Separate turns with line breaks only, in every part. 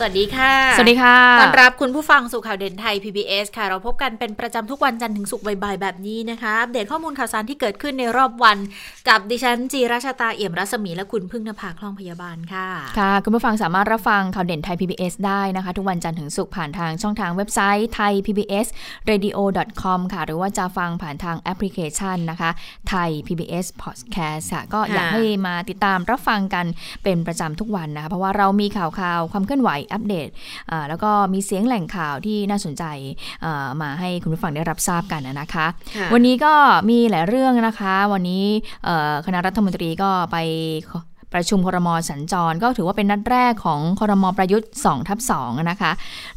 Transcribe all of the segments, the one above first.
สวัสดีค่ะ
สวัสดีค่ะ
ต้อนรับคุณผู้ฟังสู่ข่าวเด่นไทย PBS ค่ะ เราพบกันเป็นประจำทุกวันจันทร์ถึงศุกร์บ่ายๆแบบนี้นะคะ อัปเดตข้อมูลข่าวสารที่เกิดขึ้นในรอบวัน กับดิฉันจีราชาตาเอี่ยมรัศมีและคุณพึ่งนภาคล่องพยาบาลค่ะ
ค่ะ คุณผู้ฟังสามารถรับฟังข่าวเด่นไทย PBS ได้นะคะ ทุกวันจันทร์ถึงศุกร์ผ่านทางช่องทางเว็บไซต์ไทย PBS radio com ค่ะ หรือว่าจะฟังผ่านทางแอปพลิเคชันนะคะไทย PBS podcast ค่ะ ก็อยากให้มาติดตามรับฟังกันเป็นประจำทุกวันนะคะ เพราะว่าเรามีข่าวข่าวความเคลื่อนไหวอัปเดตแล้วก็มีเสียงแหล่งข่าวที่น่าสนใจมาให้คุณผู้ฟังได้รับทราบกันนะคะ วันนี้ก็มีหลายเรื่องนะคะ วันนี้คณะรัฐมนตรีก็ไป ประชุมครมสัญจร ก็ถือว่าเป็นนัดแรกของครมประยุทธ์2ทับ2นะคะ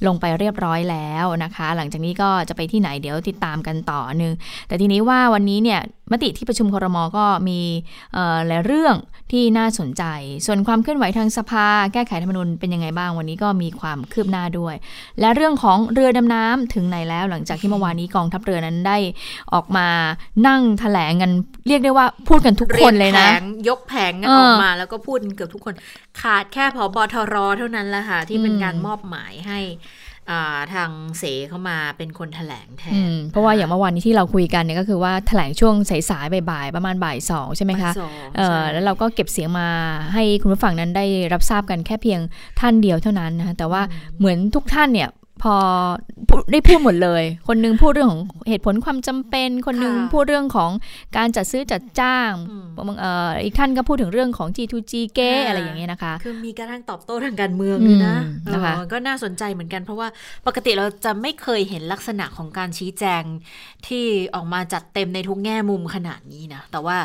ลงไปเรียบร้อยแล้วนะคะ หลังจากนี้ก็จะไปที่ไหนเดี๋ยวติดตามกันต่อนึง แต่ทีนี้ว่าวันนี้เนี่ยมติที่ประชุมครมก็มีหลายเรื่องที่น่าสนใจ ส่วนความเคลื่อนไหวทางสภา แก้ไขธรรมนูญเป็นยังไงบ้างวันนี้ก็มีความคืบหน้าด้วย และเรื่องของเรือดำน้ำถึงไหนแล้ว หลังจากที่เมื่อวานนี้กองทัพเรือนั้นได้ออกมานั่งแถลงกันเรียกได้ว่าพูดกันทุกคนเลยนะ
ยกแผงกันออกมาแล้วก็พูดเกือบทุกคนขาดแค่พอบอทรเท่านั้นแหละค่ะ ที่เป็นการมอบหมายให้ทางเสเข้ามาเป็นคนแถลงแทน
เพราะว่าอย่างเมื่อวานนี้ที่เราคุยกันเนี่ยก็คือว่าแถลงช่วงสายๆบ่ายๆประมาณบ่ายสองใช่ไหมคะแล้วเราก็เก็บเสียงมาให้คุณผู้ฟังนั้นได้รับทราบกันแค่เพียงท่านเดียวเท่านั้นนะคะแต่ว่าเหมือนทุกท่านเนี่ย พอได้พูดหมดเลย คนนึงพูดเรื่องของเหตุผลความจำเป็น คนนึงพูดเรื่องของการจัดซื้อจัดจ้างเอ่ออีกท่านก็พูดถึงเรื่องของ G2G เก้อะไรอย่างเงี้ยนะคะ
คือมีการทั้งตอบโต้ทางการเมืองนะนะคะก็น่าสนใจเหมือนกันเพราะว่าปกติเราจะไม่เคยเห็นลักษณะของการชี้แจงที่ออกมาจัดเต็มในทุกแง่มุมขนาดนี้นะ แต่ว่า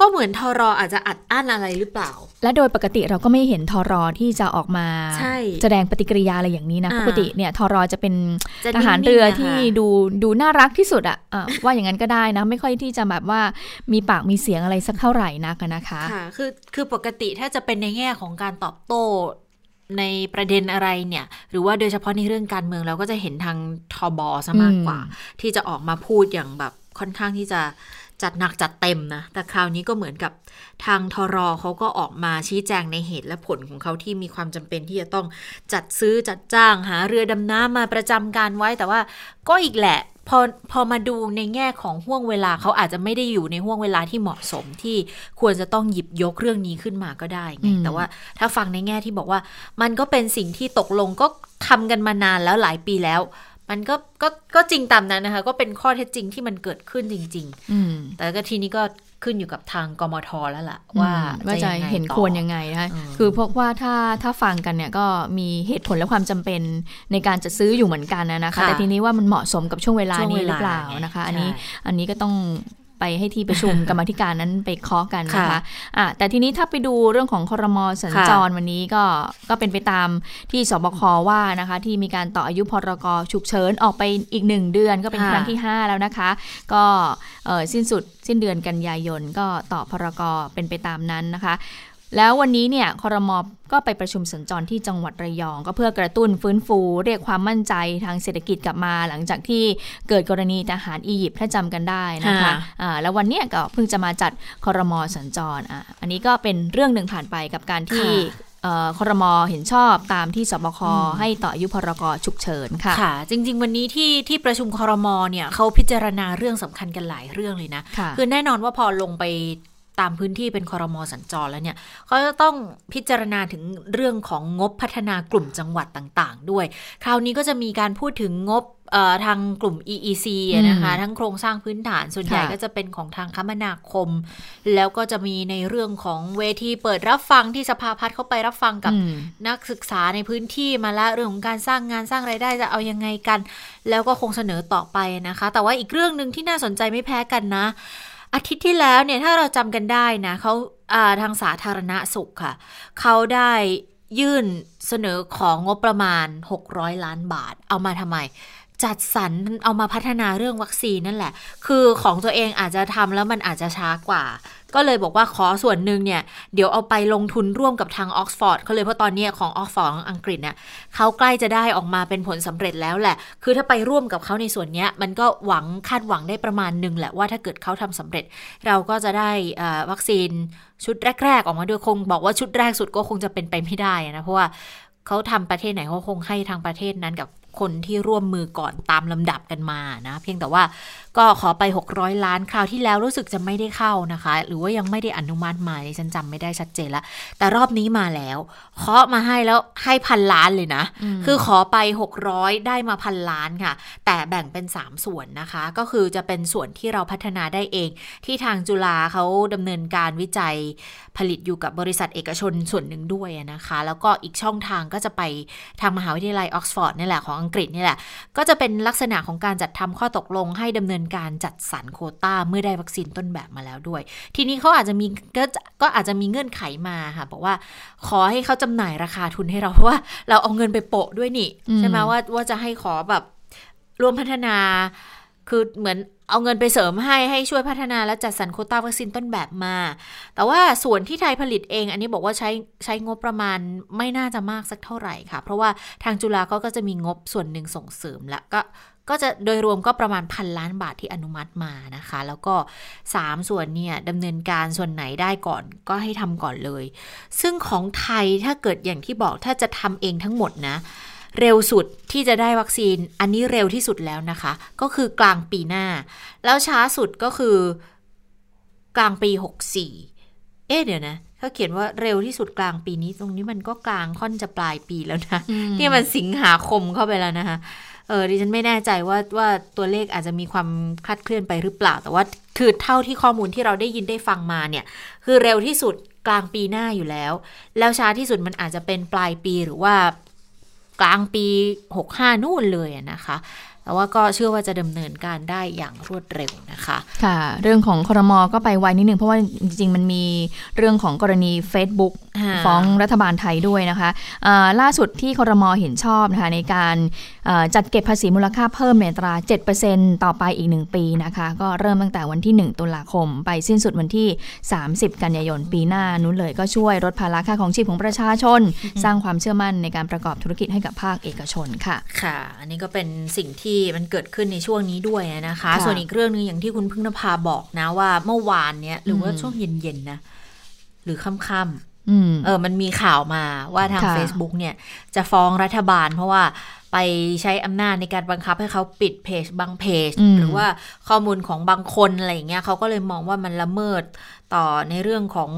ก็เหมือนทอรออาจจะอัดอั้นอะไรหรือเปล่า
และโดยปกติเราก็ไม่เห็นทอรอที่จะออกมาแสดงปฏิกิริยาอะไรอย่างนี้นะ ปกติเนี่ยทอรอจะเป็นทหารเรือที่ดูดูน่ารักที่สุดอะะว่าอย่างนั้นก็ได้นะ ไม่ค่อยที่จะแบบว่ามีปากมีเสียงอะไรสักเท่าไหร่นักนะคะ
ค่ะคือคือปกติถ้าจะเป็นในแง่ของการตอบโต้ในประเด็นอะไรเนี่ย หรือว่าโดยเฉพาะในเรื่องการเมืองเราก็จะเห็นทางทอบอซะมากกว่า ที่จะออกมาพูดอย่างแบบค่อนข้างที่จะ จัดหนักจัดเต็มนะ แต่คราวนี้ก็เหมือนกับทางทรอเขาก็ออกมาชี้แจงในเหตุและผลของเขาที่มีความจำเป็นที่จะต้องจัดซื้อจัดจ้างหาเรือดำน้ำมาประจำการไว้ แต่ว่าก็อีกแหละพอพอมาดูในแง่ของห่วงเวลาเขาอาจจะไม่ได้อยู่ในห่วงเวลาที่เหมาะสมที่ควรจะต้องหยิบยกเรื่องนี้ขึ้นมาก็ได้ไงแต่ว่าถ้าฟังในแง่ที่บอกว่า มันก็เป็นสิ่งที่ตกลงก็ทำกันมานานแล้วหลายปีแล้ว มันก็ก็ก็จริงตามนั้นนะคะ ก็เป็นข้อเท็จจริงที่มันเกิดขึ้นจริงๆแต่ก็ทีนี้ก็ขึ้นอยู่กับทางกมทแล้วล่ะ ว่า
ว่าจะเห็นควรยังไงนะคะคือเพราะว่าถ้าถ้าฟังกันเนี่ยก็มีเหตุผลและความจำเป็นในการจะซื้ออยู่เหมือนกันนะคะ แต่ทีนี้ว่ามันเหมาะสมกับช่วงเวลานี้หรือเปล่านะคะ อันนี้อันนี้ก็ต้อง ไปให้ที่ประชุมกรรมธิการนั้นไปเคาะกันนะคะะแต่ทีนี้ถ้าไปดูเรื่องของคอรมอสัญจรวันนี้ก็ก็เป็นไปตามที่สบคว่านะคะที่มีการต่ออายุพรกฉุกเฉินออกไปอีกหนึ่งเดือนก็เป็นครั้งที่ 5 แล้วนะคะ ก็สิ้นสุดสิ้นเดือนกันยายนก็ต่อพรกเป็นไปตามนั้นนะคะ แล้ววันนี้เนี่ยคอรมอก็ไปประชุมสัญจรที่จังหวัดระยอง ก็เพื่อกระตุ้นฟื้นฟู เรียกความมั่นใจทางเศรษฐกิจกลับมาหลังจากที่เกิดกรณีทหารอียิปต์ถ้าจำกันได้นะคะะแล้ววันนี้ก็เพิ่งจะมาจัดคอรมอสัญจรอะอันนี้ก็เป็นเรื่องหนึ่งผ่านไปกับการที่คอรมอเห็นชอบตามที่สบคให้ต่ออายุพรกฉุกเฉินค่ะ
ค่ะ จริง ๆ วันนี้ที่ที่ประชุมคอรมอเนี่ยเขาพิจารณาเรื่องสำคัญกันหลายเรื่องเลยนะ คือแน่นอนว่าพอลงไป ตามพื้นที่เป็นคอรมอสัญจรแล้วเนี่ยเขาจะต้องพิจารณาถึงเรื่องของงบพัฒนากลุ่มจังหวัดต่างๆ ด้วย คราวนี้ก็จะมีการพูดถึงงบทางกลุ่ม EEC นะคะทั้งโครงสร้างพื้นฐานส่วนใหญ่ก็จะเป็นของทางคมนาคม แล้วก็จะมีในเรื่องของเวทีเปิดรับฟังที่สภาพัฒน์เข้าไปรับฟังกับนักศึกษาในพื้นที่มาแล้วเรื่องของการสร้างงานสร้างไรายได้จะเอายังไงกัน แล้วก็คงเสนอต่อไปนะคะ แต่ว่าอีกเรื่องหนึ่งที่น่าสนใจไม่แพ้กันนะ อาทิตย์ที่แล้วเนี่ยถ้าเราจำกันได้นะเขาทางสาธารณสุขค่ะ เขาได้ยื่นเสนอของงบประมาณ 600 ล้านบาท เอามาทำไม จัดสรรเอามาพัฒนาเรื่องวัคซีนนั่นแหละ คือของตัวเองอาจจะทำแล้วมันอาจจะช้ากว่า ก็เลยบอกว่าขอส่วนหนึ่งเนี่ย เดี๋ยวเอาไปลงทุนร่วมกับทางออกซฟอร์ดเขาเลยเพราะตอนนี้ของออกซฟอร์ดอังกฤษเนี่ยเขาใกล้จะได้ออกมาเป็นผลสำเร็จแล้วแหละ คือถ้าไปร่วมกับเขาในส่วนนี้มันก็หวังคาดหวังได้ประมาณหนึ่งแหละว่าถ้าเกิดเขาทำสำเร็จ เราก็จะได้วัคซีนชุดแรก ๆ ออกมาด้วยคง บอกว่าชุดแรกสุดก็คงจะเป็นไปไม่ได้นะเพราะว่าเขาทำประเทศไหนเขาคงให้ทางประเทศนั้นกับ คนที่ร่วมมือก่อนตามลำดับกันมานะเพียงแต่ว่าก็ขอไป 600 ล้านคราวที่แล้วรู้สึกจะไม่ได้เข้านะคะ หรือว่ายังไม่ได้อนุมัติมาฉันจำไม่ได้ชัดเจนละแต่รอบนี้มาแล้วเคาะมาให้แล้วให้พันล้านเลยนะ คือขอไป 600 ได้มาพันล้านค่ะ แต่แบ่งเป็น 3 ส่วนนะคะ ก็คือจะเป็นส่วนที่เราพัฒนาได้เอง ที่ทางจุฬาเขาดำเนินการวิจัยผลิตอยู่กับบริษัทเอกชนส่วนหนึ่งด้วยนะคะ แล้วก็อีกช่องทางก็จะไปทางมหาวิทยาลัยออกซฟอร์ดนี่แหละของอังกฤษนี่แหละ ก็จะเป็นลักษณะของการจัดทำข้อตกลง ให้ดำเนินการจัดสรรโควตาเมื่อได้วัคซีนต้นแบบมาแล้วด้วย ทีนี้เขาอาจจะมีก็ก็อาจจะมีเงื่อนไขมาค่ะบอกว่าขอให้เขาจำหน่ายราคาทุนให้เราเพราะว่าเราเอาเงินไปโปะด้วยนี่ใช่ไหมว่าว่าจะให้ขอแบบร่วมพัฒนาคือเหมือน เอาเงินไปเสริมให้ให้ช่วยพัฒนาและจัดสรรโควตาวัคซีนต้นแบบมา แต่ว่าส่วนที่ไทยผลิตเอง อันนี้บอกว่าใช้ใช้งบประมาณไม่น่าจะมากสักเท่าไหร่ค่ะ เพราะว่าทางจุฬาเขาก็จะมีงบส่วนหนึ่งส่งเสริมและก็ก็จะโดยรวมก็ประมาณพันล้านบาทที่อนุมัติมานะคะ แล้วก็ 3 ส่วนเนี่ยดำเนินการส่วนไหนได้ก่อนก็ให้ทำก่อนเลย ซึ่งของไทยถ้าเกิดอย่างที่บอกถ้าจะทำเองทั้งหมดนะ เร็วสุดที่จะได้วัคซีน อันนี้เร็วที่สุดแล้วนะคะ ก็คือกลางปีหน้า แล้วช้าสุดก็คือกลางปี 64 เอ๊ะเดี๋ยวนะเขาเขียนว่าเร็วที่สุดกลางปีนี้ ตรงนี้มันก็กลางค่อนจะปลายปีแล้วนะนี่มันสิงหาคมเข้าไปแล้วนะคะเออดิฉันไม่แน่ใจว่าว่าตัวเลขอาจจะมีความคลาดเคลื่อนไปหรือเปล่า แต่ว่าคือเท่าที่ข้อมูลที่เราได้ยินได้ฟังมาเนี่ย คือเร็วที่สุดกลางปีหน้าอยู่แล้ว แล้วช้าที่สุดมันอาจจะเป็นปลายปีหรือว่า กลางปี 65 นู่นเลยนะคะแต่ว่าก็เชื่อว่าจะดำเนินการได้อย่างรวดเร็วนะคะ
ค่ะ เรื่องของครมอก็ไปไวนิดนึงเพราะว่าจริงๆ มันมีเรื่องของกรณี Facebook ฟ้องรัฐบาลไทยด้วยนะคะะล่าสุดที่ครมเห็นชอบนะคะในการจัดเก็บภาษีมูลค่าเพิ่มในตรา 7%ต่อไปอีก 1 ปีนะคะก็เริ่มตั้งแต่วันที่ 1 ตุลาคม ไปสิ้นสุดวันที่ 30 กันยายนปีหน้านู้นเลยก็ช่วยลดภาระค่าของชีพของประชาชน สร้างความเชื่อมั่นในการประกอบธุรกิจให้กับภาคเอกชนค่ะ
ค่ะ อันนี้ก็เป็นสิ่งที่มันเกิดขึ้นในช่วงนี้ด้วยนะคะ ส่วนอีกเรื่องนึงอย่างที่คุณพึ่งนภาบอกนะว่าเมื่อวานเนี้ยหรือว่าช่วงเย็นๆนะหรือค่ำๆ เออมันมีข่าวมาว่าทาง Facebook เนี่ย จะฟ้องรัฐบาล เพราะว่าไปใช้อำนาจในการบังคับให้เขาปิดเพจบางเพจ หรือว่าข้อมูลของบางคนอะไรอย่างเงี้ยเขาก็เลยมองว่ามันละเมิด ต่อในเรื่องของ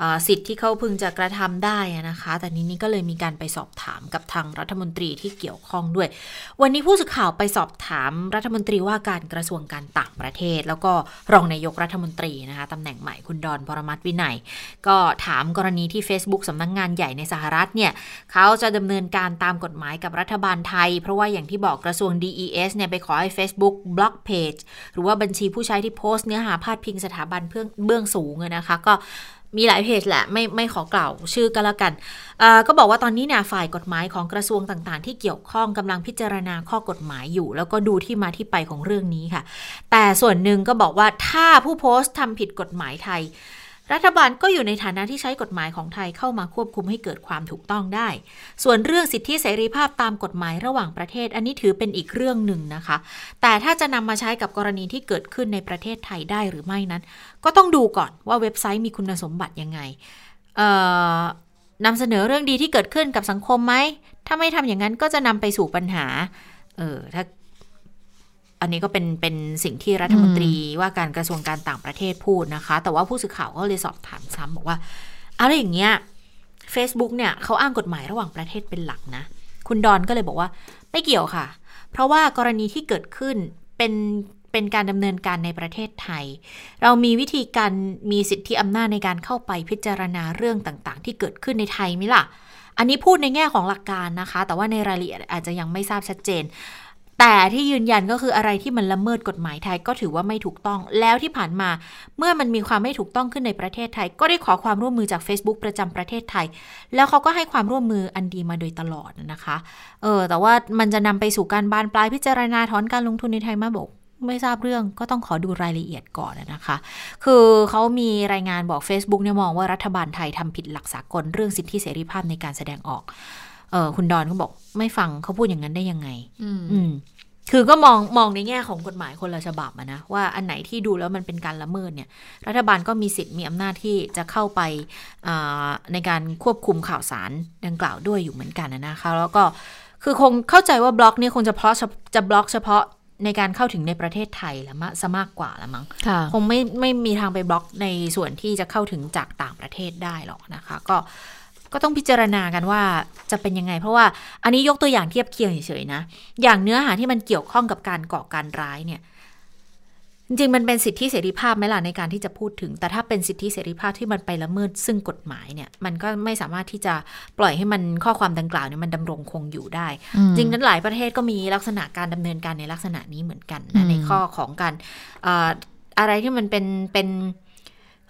อสิทธิ์ที่เขาพึงจะกระทำได้นะคะ แต่นี้นี่ก็เลยมีการไปสอบถามกับทางรัฐมนตรีที่เกี่ยวข้องด้วย วันนี้ผู้สื่อข่าวไปสอบถามรัฐมนตรีว่าการกระทรวงการต่างประเทศ แล้วก็รองนายกรัฐมนตรีนะคะตำแหน่งใหม่คุณดอนปรมัตวินัย ก็ถามกรณีที่ Facebook สำนักงงานใหญ่ในสหรัฐเนี่ยเขาจะดำเนินการตามกฎหมายกับรัฐบาลไทย เพราะว่าอย่างที่บอกกระทรวง DES เนี่ยไปขอให้ Facebook บล็อกเพจหรือว่าบัญชีผู้ใช้ที่โพสต์เนื้อหาพาดพิงสถาบันเพื่อเบื้องสูงนะคะก็มีหลายเพจแหละไม่ไม่ขอกล่าวชื่อก็แล้วกันก็บอกว่าตอนนี้เนี่ยฝ่ายกฎหมายของกระทรวงต่างๆ ที่เกี่ยวข้องกำลังพิจารณาข้อกฎหมายอยู่ แล้วก็ดูที่มาที่ไปของเรื่องนี้ค่ะ แต่ส่วนหนึ่งก็บอกว่าถ้าผู้โพสต์ทำผิดกฎหมายไทย รัฐบาลก็อยู่ในฐานะที่ใช้กฎหมายของไทยเข้ามาควบคุมให้เกิดความถูกต้องได้ ส่วนเรื่องสิทธิเสรีภาพตามกฎหมายระหว่างประเทศ อันนี้ถือเป็นอีกเรื่องหนึ่งนะคะ แต่ถ้าจะนำมาใช้กับกรณีที่เกิดขึ้นในประเทศไทยได้หรือไม่นั้น ก็ต้องดูก่อนว่าเว็บไซต์มีคุณสมบัติยังไงนำเสนอเรื่องดีที่เกิดขึ้นกับสังคมไหม ถ้าไม่ทำอย่างนั้นก็จะนำไปสู่ปัญหา เออ ถ้า อันนี้ก็เป็นเป็นสิ่งที่รัฐมนตรีว่าการกระทรวงการต่างประเทศพูดนะคะ แต่ว่าผู้สื่อข่าวก็เลยสอบถามซ้ำบอกว่าอะไรอย่างเงี้ย Facebook เนี่ยเขาอ้างกฎหมายระหว่างประเทศเป็นหลักนะ คุณดอนก็เลยบอกว่าไม่เกี่ยวค่ะ เพราะว่ากรณีที่เกิดขึ้นเป็นเป็นการดำเนินการในประเทศไทย เรามีวิธีการมีสิทธิอำนาจในการเข้าไปพิจารณาเรื่องต่างๆ ที่เกิดขึ้นในไทยไหมล่ะ อันนี้พูดในแง่ของหลักการนะคะ แต่ว่าในรายละเอียดอาจจะยังไม่ทราบชัดเจน แต่ที่ยืนยันก็คืออะไรที่มันละเมิดกฎหมายไทยก็ถือว่าไม่ถูกต้อง แล้วที่ผ่านมาเมื่อมันมีความไม่ถูกต้องขึ้นในประเทศไทย ก็ได้ขอความร่วมมือจาก Facebook ประจำประเทศไทย แล้วเขาก็ให้ความร่วมมืออันดีมาโดยตลอดนะคะเออแต่ว่ามันจะนำไปสู่การบานปลายพิจารณาถอนการลงทุนในไทยมาบอกไม่ทราบเรื่องก็ต้องขอดูรายละเอียดก่อนนะคะ คือเขามีรายงานบอก Facebook เนี่ยมองว่ารัฐบาลไทยทำผิดหลักสากลเรื่องสิทธิเสรีภาพในการแสดงออก เออคุณดอนเขาบอกไม่ฟังเขาพูดอย่างนั้นได้ยังไง อืมคือก็มองมองในแง่ของกฎหมายคนละฉบับอะนะว่าอันไหนที่ดูแล้วมันเป็นการละเมิดเนี่ย รัฐบาลก็มีสิทธิ์มีอำนาจที่จะเข้าไปในการควบคุมข่าวสารดังกล่าวด้วยอยู่เหมือนกันนะคะแล้วก็คือคงเข้าใจว่าบล็อกเนี่ยคงจะเพาะจะบล็อกเฉพาะในการเข้าถึงในประเทศไทยละมะซะมากกว่าละมั้งคงไม่ไม่มีทางไปบล็อกในส่วนที่จะเข้าถึงจากต่างประเทศได้หรอกนะคะ ก็ ก็ต้องพิจารณากันว่าจะเป็นยังไง เพราะว่าอันนี้ยกตัวอย่างเทียบเคียงเฉยๆนะ อย่างเนื้อหาที่มันเกี่ยวข้องกับการก่อการร้ายเนี่ยจริงๆมันเป็นสิทธิเสรีภาพไหมล่ะในการที่จะพูดถึง แต่ถ้าเป็นสิทธิเสรีภาพที่มันไปละเมิดซึ่งกฎหมายเนี่ย มันก็ไม่สามารถที่จะปล่อยให้มันข้อความดังกล่าวเนี่ยมันดำรงคงอยู่ได้ จริงนั้นหลายประเทศก็มีลักษณะการดำเนินการในลักษณะนี้เหมือนกันนะในข้อของการอะไรที่มันเป็นเป็นเ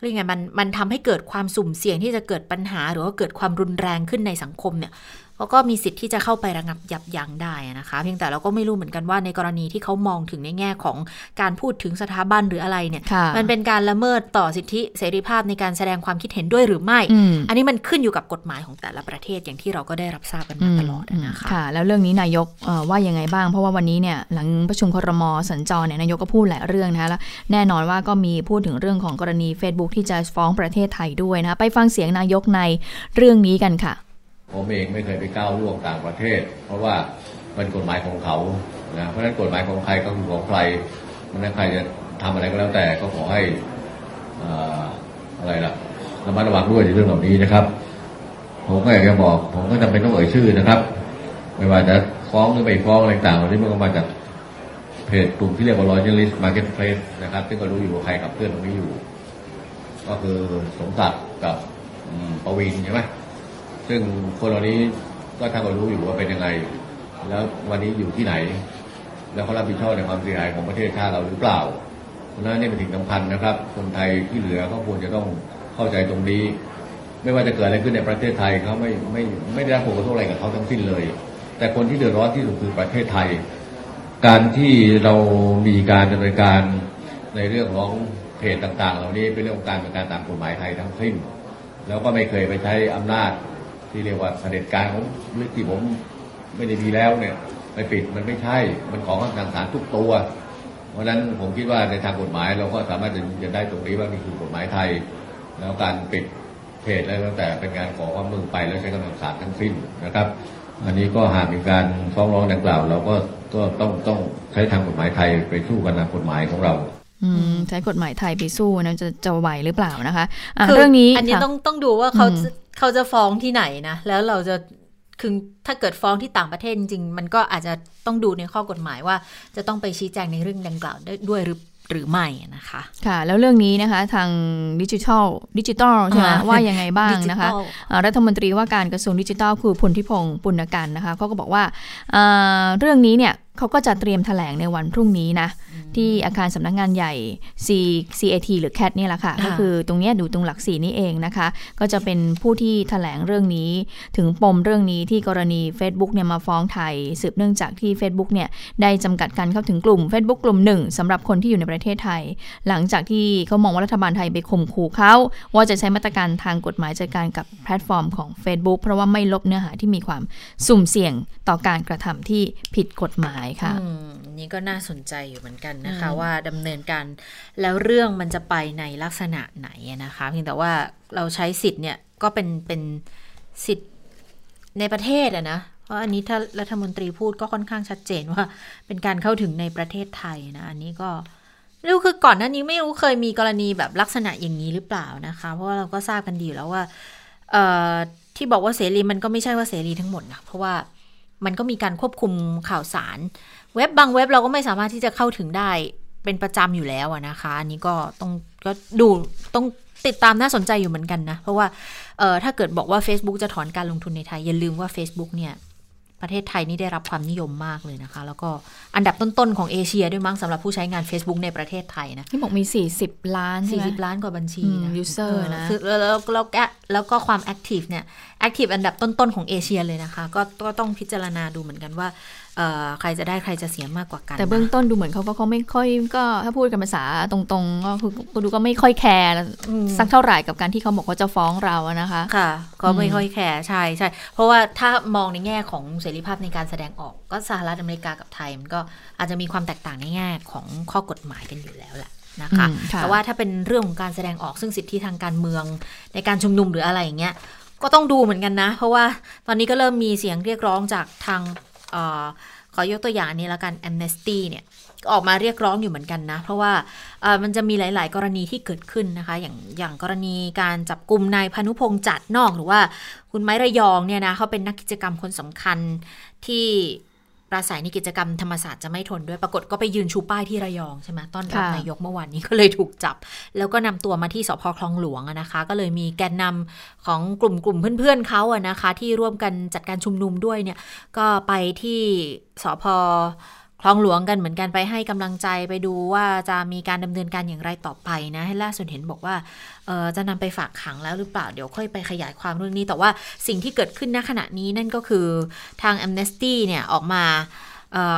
เรียกไงมันมันทำให้เกิดความสุ่มเสี่ยงที่จะเกิดปัญหา หรือว่าเกิดความรุนแรงขึ้นในสังคมเนี่ย เขาก็มีสิทธิ์ที่จะเข้าไประงับยับยั้งได้นะคะ เพียงแต่เราก็ไม่รู้เหมือนกันว่าในกรณีที่เขามองถึงในแง่ของการพูดถึงสถาบันหรืออะไรเนี่ย มันเป็นการละเมิดต่อสิทธิเสรีภาพในการแสดงความคิดเห็นด้วยหรือไม่ อันนี้มันขึ้นอยู่กับกฎหมายของแต่ละประเทศอย่างที่เราก็ได้รับทราบกันมาตลอดนะคะ
ค่ะ แล้วเรื่องนี้นายกว่ายังไงบ้าง เพราะว่าวันนี้เนี่ยหลังประชุมครมสัญจรเนี่ยนายกก็พูดหลายเรื่องนะคะแล้วแน่นอนว่าก็มีพูดถึงเรื่องของกรณี Facebook ที่จะฟ้องประเทศไทยด้วยนะไปฟังเสียงนายกในเรื่องนี้กันค่ะ
ผมเองไม่เคยไปก้าวล่วงต่างประเทศ เพราะว่าเป็นกฎหมายของเขานะเพราะฉะนั้นกฎหมายของใครก็คือของใครมันนั้นใครจะทำอะไรก็แล้วแต่ก็ขอให้อะไรล่ะระมัดระวังด้วยในเรื่องเหล่านี้นะครับ ผมก็อยากจะบอก ผมก็จำเป็นต้องเอ่ยชื่อนะครับ ไม่ว่าจะฟ้องหรือไม่ฟ้องอะไรต่างๆเหล่านี้มันก็มาจากเพจกลุ่มที่เรียกว่า loyalist marketplace นะครับซึ่งก็รู้อยู่ว่าใครขับเคลื่อนตรงนี้อยู่ ก็คือสมศักดิ์กับประวินใช่ไหม ซึ่งคนเหล่านี้ก็ท่านก็รู้อยู่ว่าเป็นยังไง แล้ววันนี้อยู่ที่ไหน แล้วเขารับผิดชอบในความเสียหายของประเทศชาติเราหรือเปล่าเพราะนั้นนี่เป็นสิ่งสำคัญนะครับ คนไทยที่เหลือก็ควรจะต้องเข้าใจตรงนี้ ไม่ว่าจะเกิดอะไรขึ้นในประเทศไทยเขาไม่ไม่ไม่ได้รับผลกระทบอะไรกับเขาทั้งสิ้นเลย แต่คนที่เดือดร้อนที่สุดคือประเทศไทย การที่เรามีการดำเนินการในเรื่องของเพจต่าง ๆ เหล่านี้เป็นเรื่องของการเป็นการตามกฎหมายไทยทั้งสิ้น แล้วก็ไม่เคยไปใช้อำนาจ ที่เรียกว่าเสด็จการของที่ผมไม่ได้มีแล้วเนี่ยไปปิดมันไม่ใช่ มันของทางศาลทุกตัว เพราะฉะนั้นผมคิดว่าในทางกฎหมายเราก็สามารถจะจะได้ตรงนี้ว่านี่คือกฎหมายไทย แล้วการปิดเพจแล้วตั้งแต่เป็นการขอความมือไปแล้วใช้กำลังศาลทั้งสิ้นนะครับ อันนี้ก็หากมีการฟ้องร้องดังกล่าว เราก็ก็ต้องต้องใช้ทางกฎหมายไทยไปสู้กันนะกฎหมายของเรา
ใช้กฎหมายไทยไปสู้นะจะจะไหวหรือเปล่านะคะะเรื่องนี้
อันนี้ต้องต้องดูว่าเขา เขาจะฟ้องที่ไหนนะ แล้วเราจะคือถ้าเกิดฟ้องที่ต่างประเทศจริง มันก็อาจจะต้องดูในข้อกฎหมายว่า จะต้องไปชี้แจงในเรื่องดังกล่าวด้วยหรือหรือไม่นะคะ
ค่ะ แล้วเรื่องนี้นะคะทางดิจิทัลดิจิทัลใช่ไหมว่ายังไงบ้างนะคะรัฐมนตรีว่าการกระทรวงดิจิทัลคือพลทิพงศ์ปุณกันนะคะเขาก็บอกว่าเรื่องนี้เนี่ยเขาก็จะเตรียมแถลงในวันพรุ่งนี้นะ ที่อาคารสำนักงงานใหญ่ C CAT หรือ CAT นี่แหละค่ะ ก็คือตรงนี้ดูตรงหลักสีนี่เองนะคะ ก็จะเป็นผู้ที่ถแถลงเรื่องนี้ ถึงปมเรื่องนี้ที่กรณี Facebook เนี่ยมาฟ้องไทย สืบเนื่องจากที่ Facebook เนี่ยได้จำกัดการเข้าถึงกลุ่ม Facebook กลุ่มหนึ่งสำหรับคนที่อยู่ในประเทศไทย หลังจากที่เขามองว่ารัฐบาลไทยไปข่มขู่เขาว่าจะใช้มาตรการทางกฎหมายจัดการกับแพลตฟอร์มของ Facebook เพราะว่าไม่ลบเนื้อหาที่มีความสุ่มเสี่ยงต่อการกระทำที่ผิดกฎหมายค่ะ
นี่ก็น่าสนใจอยู่เหมือนกันนะคะว่าดำเนินการแล้วเรื่องมันจะไปในลักษณะไหนนะคะเพียงแต่ว่าเราใช้สิทธิ์เนี่ยก็เป็นเป็นสิทธิ์ในประเทศอะนะเพราะอันนี้ถ้ารัฐมนตรีพูดก็ค่อนข้างชัดเจนว่า เป็นการเข้าถึงในประเทศไทยนะอันนี้ก็รู้คือก่อนหน้านี้ไม่รู้เคยมีกรณีแบบลักษณะอย่างนี้หรือเปล่านะคะ เพราะว่าเราก็ทราบกันดีแล้วว่าที่บอกว่าเสรีมันก็ไม่ใช่ว่าเสรีทั้งหมดนะเพราะว่ามันก็มีการควบคุมข่าวสาร เว็บบางเว็บเราก็ไม่สามารถที่จะเข้าถึงได้เป็นประจำอยู่แล้วนะคะ อันนี้ก็ต้องก็ดูต้องติดตามน่าสนใจอยู่เหมือนกันนะ เพราะว่าเออถ้าเกิดบอกว่า Facebook จะถอนการลงทุนในไทย อย่าลืมว่า Facebook เนี่ย ประเทศไทยนี่ได้รับความนิยมมากเลยนะคะ แล้วก็อันดับต้นๆของเอเชียด้วยมั้งสำหรับผู้ใช้งาน Facebook ในประเทศไทยนะ
ที่บอกมี 40 ล้านใช่ไหม
40 ล้านกว่าบัญชี
อืม
นะ
user นะ
คือแล้วแล้วแล้วก็แล้วก็ความ active เนี่ย active อันดับต้นๆของเอเชียเลยนะคะ ก็ก็ต้องพิจารณาดูเหมือนกันว่าเอ่อใครจะได้ใครจะเสียมากกว่ากัน
แต่เบื้อง
นะ
ต้นดูเหมือนเขาก็เขาไม่ค่อยก็ถ้าพูดกันภาษาตรงๆ ก็คือดูก็ไม่ค่อยแคร์
อืม
สักเท่าไหร่กับการที่เขาบอกว่าจะฟ้องเราอะนะคะ
ค่ะก็ไม่
อืม
ค่อยแคร์ใช่ใช่เพราะว่าถ้ามองในแง่ของเสรีภาพในการแสดงออกก็สหรัฐอเมริกากับไทย มันก็อาจจะมีความแตกต่างในแง่ของข้อกฎหมายกันอยู่แล้วแหละนะคะ
อืมค่ะ
แต่ว่าถ้าเป็นเรื่องของการแสดงออกซึ่งสิทธิทางการเมืองในการชุมนุมหรืออะไรอย่างเงี้ยก็ต้องดูเหมือนกันนะ เพราะว่าตอนนี้ก็เริ่มมีเสียงเรียกร้องจากทางเออ ขอยกตัวอย่างนี้แล้วกัน Amnesty เนี่ยออกมาเรียกร้องอยู่เหมือนกันนะ เพราะว่ามันจะมีหลาย ๆ กรณีที่เกิดขึ้นนะคะ อย่างอย่างกรณีการจับกลุ่มนายพานุพงษ์จัดนอกหรือว่าคุณไม้ระยองเนี่ยนะเขาเป็นนักกิจกรรมคนสำคัญที่ ปราศัยในกิจกรรมธรรมศาสตร์จะไม่ทนด้วย ปรากฏก็ไปยืนชูป้ายที่ระยองใช่ไหมต้อนรับนายกเมื่อวานนี้ก็เลยถูกจับ แล้วก็นำตัวมาที่สพคลองหลวงนะคะ ก็เลยมีแกนนำของกลุ่มกลุ่มเพื่อนๆเขาอะนะคะ ที่ร่วมกันจัดการชุมนุมด้วยเนี่ย ก็ไปที่สพ คลองหลวงกันเหมือนกันไปให้กำลังใจไปดูว่าจะมีการดำเนินการอย่างไรต่อไปนะให้ล่าสุดเห็นบอกว่าจะนำไปฝากขังแล้วหรือเปล่าเดี๋ยวค่อยไปขยายความเรื่องนี้ แต่ว่าสิ่งที่เกิดขึ้นณขณะนี้นั่นก็คือทาง Amnesty เนี่ยออกมา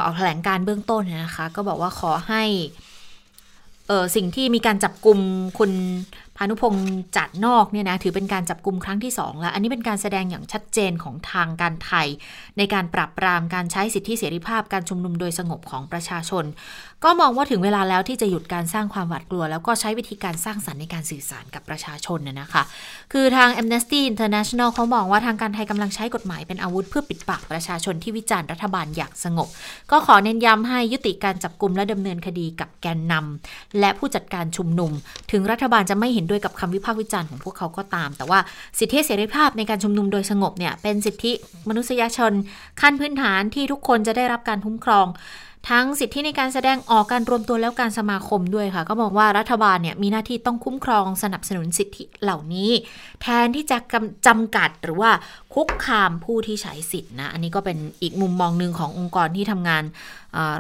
ออกแถลงการเบื้องต้นนะคะ ก็บอกว่าขอให้สิ่งที่มีการจับกลุ่มคุณ อนุพงศ์จัดนอกเนี่ยนะถือเป็นการจับกลุ่มครั้งที่สองแล้วอันนี้เป็นการแสดงอย่างชัดเจนของทางการไทย ในการปรับปรามการใช้สิทธิเสรีภาพการชุมนุมโดยสงบของประชาชน ก็มองว่าถึงเวลาแล้วที่จะหยุดการสร้างความหวาดกลัว แล้วก็ใช้วิธีการสร้างสรรค์ในการสื่อสารกับประชาชนน่ะนะคะ คือทาง Amnesty International เขามองว่าทางการไทยกำลังใช้กฎหมายเป็นอาวุธเพื่อปิดปากประชาชนที่วิจารณ์รัฐบาลอย่างสงบ ก็ขอเน้นย้ำให้ยุติการจับกลุ่มและดำเนินคดีกับแกนนำและผู้จัดการชุมนุม ถึงรัฐบาลจะไม่เห็นด้วยกับคำวิพากษ์วิจารณ์ของพวกเขาก็ตาม แต่ว่าสิทธิเสรีภาพในการชุมนุมโดยสงบเนี่ยเป็นสิทธิมนุษยชน ขั้นพื้นฐานที่ทุกคนจะได้รับการคุ้มครอง ทั้งสิทธิในการแสดงออกการรวมตัวแล้วการสมาคมด้วยค่ะ ก็มองว่ารัฐบาลเนี่ยมีหน้าที่ต้องคุ้มครองสนับสนุนสิทธิเหล่านี้ แทนที่จะจำกัดหรือว่าคุกคามผู้ที่ใช้สิทธินะ อันนี้ก็เป็นอีกมุมมองหนึ่งขององค์กรที่ทำงาน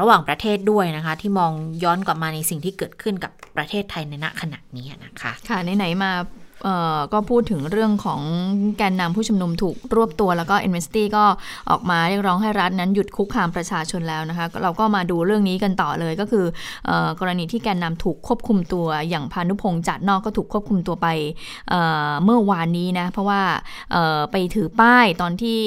ระหว่างประเทศด้วยนะคะ ที่มองย้อนกลับมาในสิ่งที่เกิดขึ้นกับประเทศไทยในณขณะนี้นะคะ
ค่ะไหนๆมา ก็พูดถึงเรื่องของแกนนำผู้ชุมนุมถูกรวบตัวแล้วก็ i n v e s t y ก็ออกมาเรียกร้องให้รัฐนั้นหยุดคุกคามประชาชนแล้วนะคะ เราก็มาดูเรื่องนี้กันต่อเลยก็คือออกรณีที่แกนนำถูกควบคุมตัวอย่างพานุพงษ์จัดนอกก็ถูกควบคุมตัวไปเเมื่อวานนี้นะ เพราะว่าไปถือป้ายตอนที่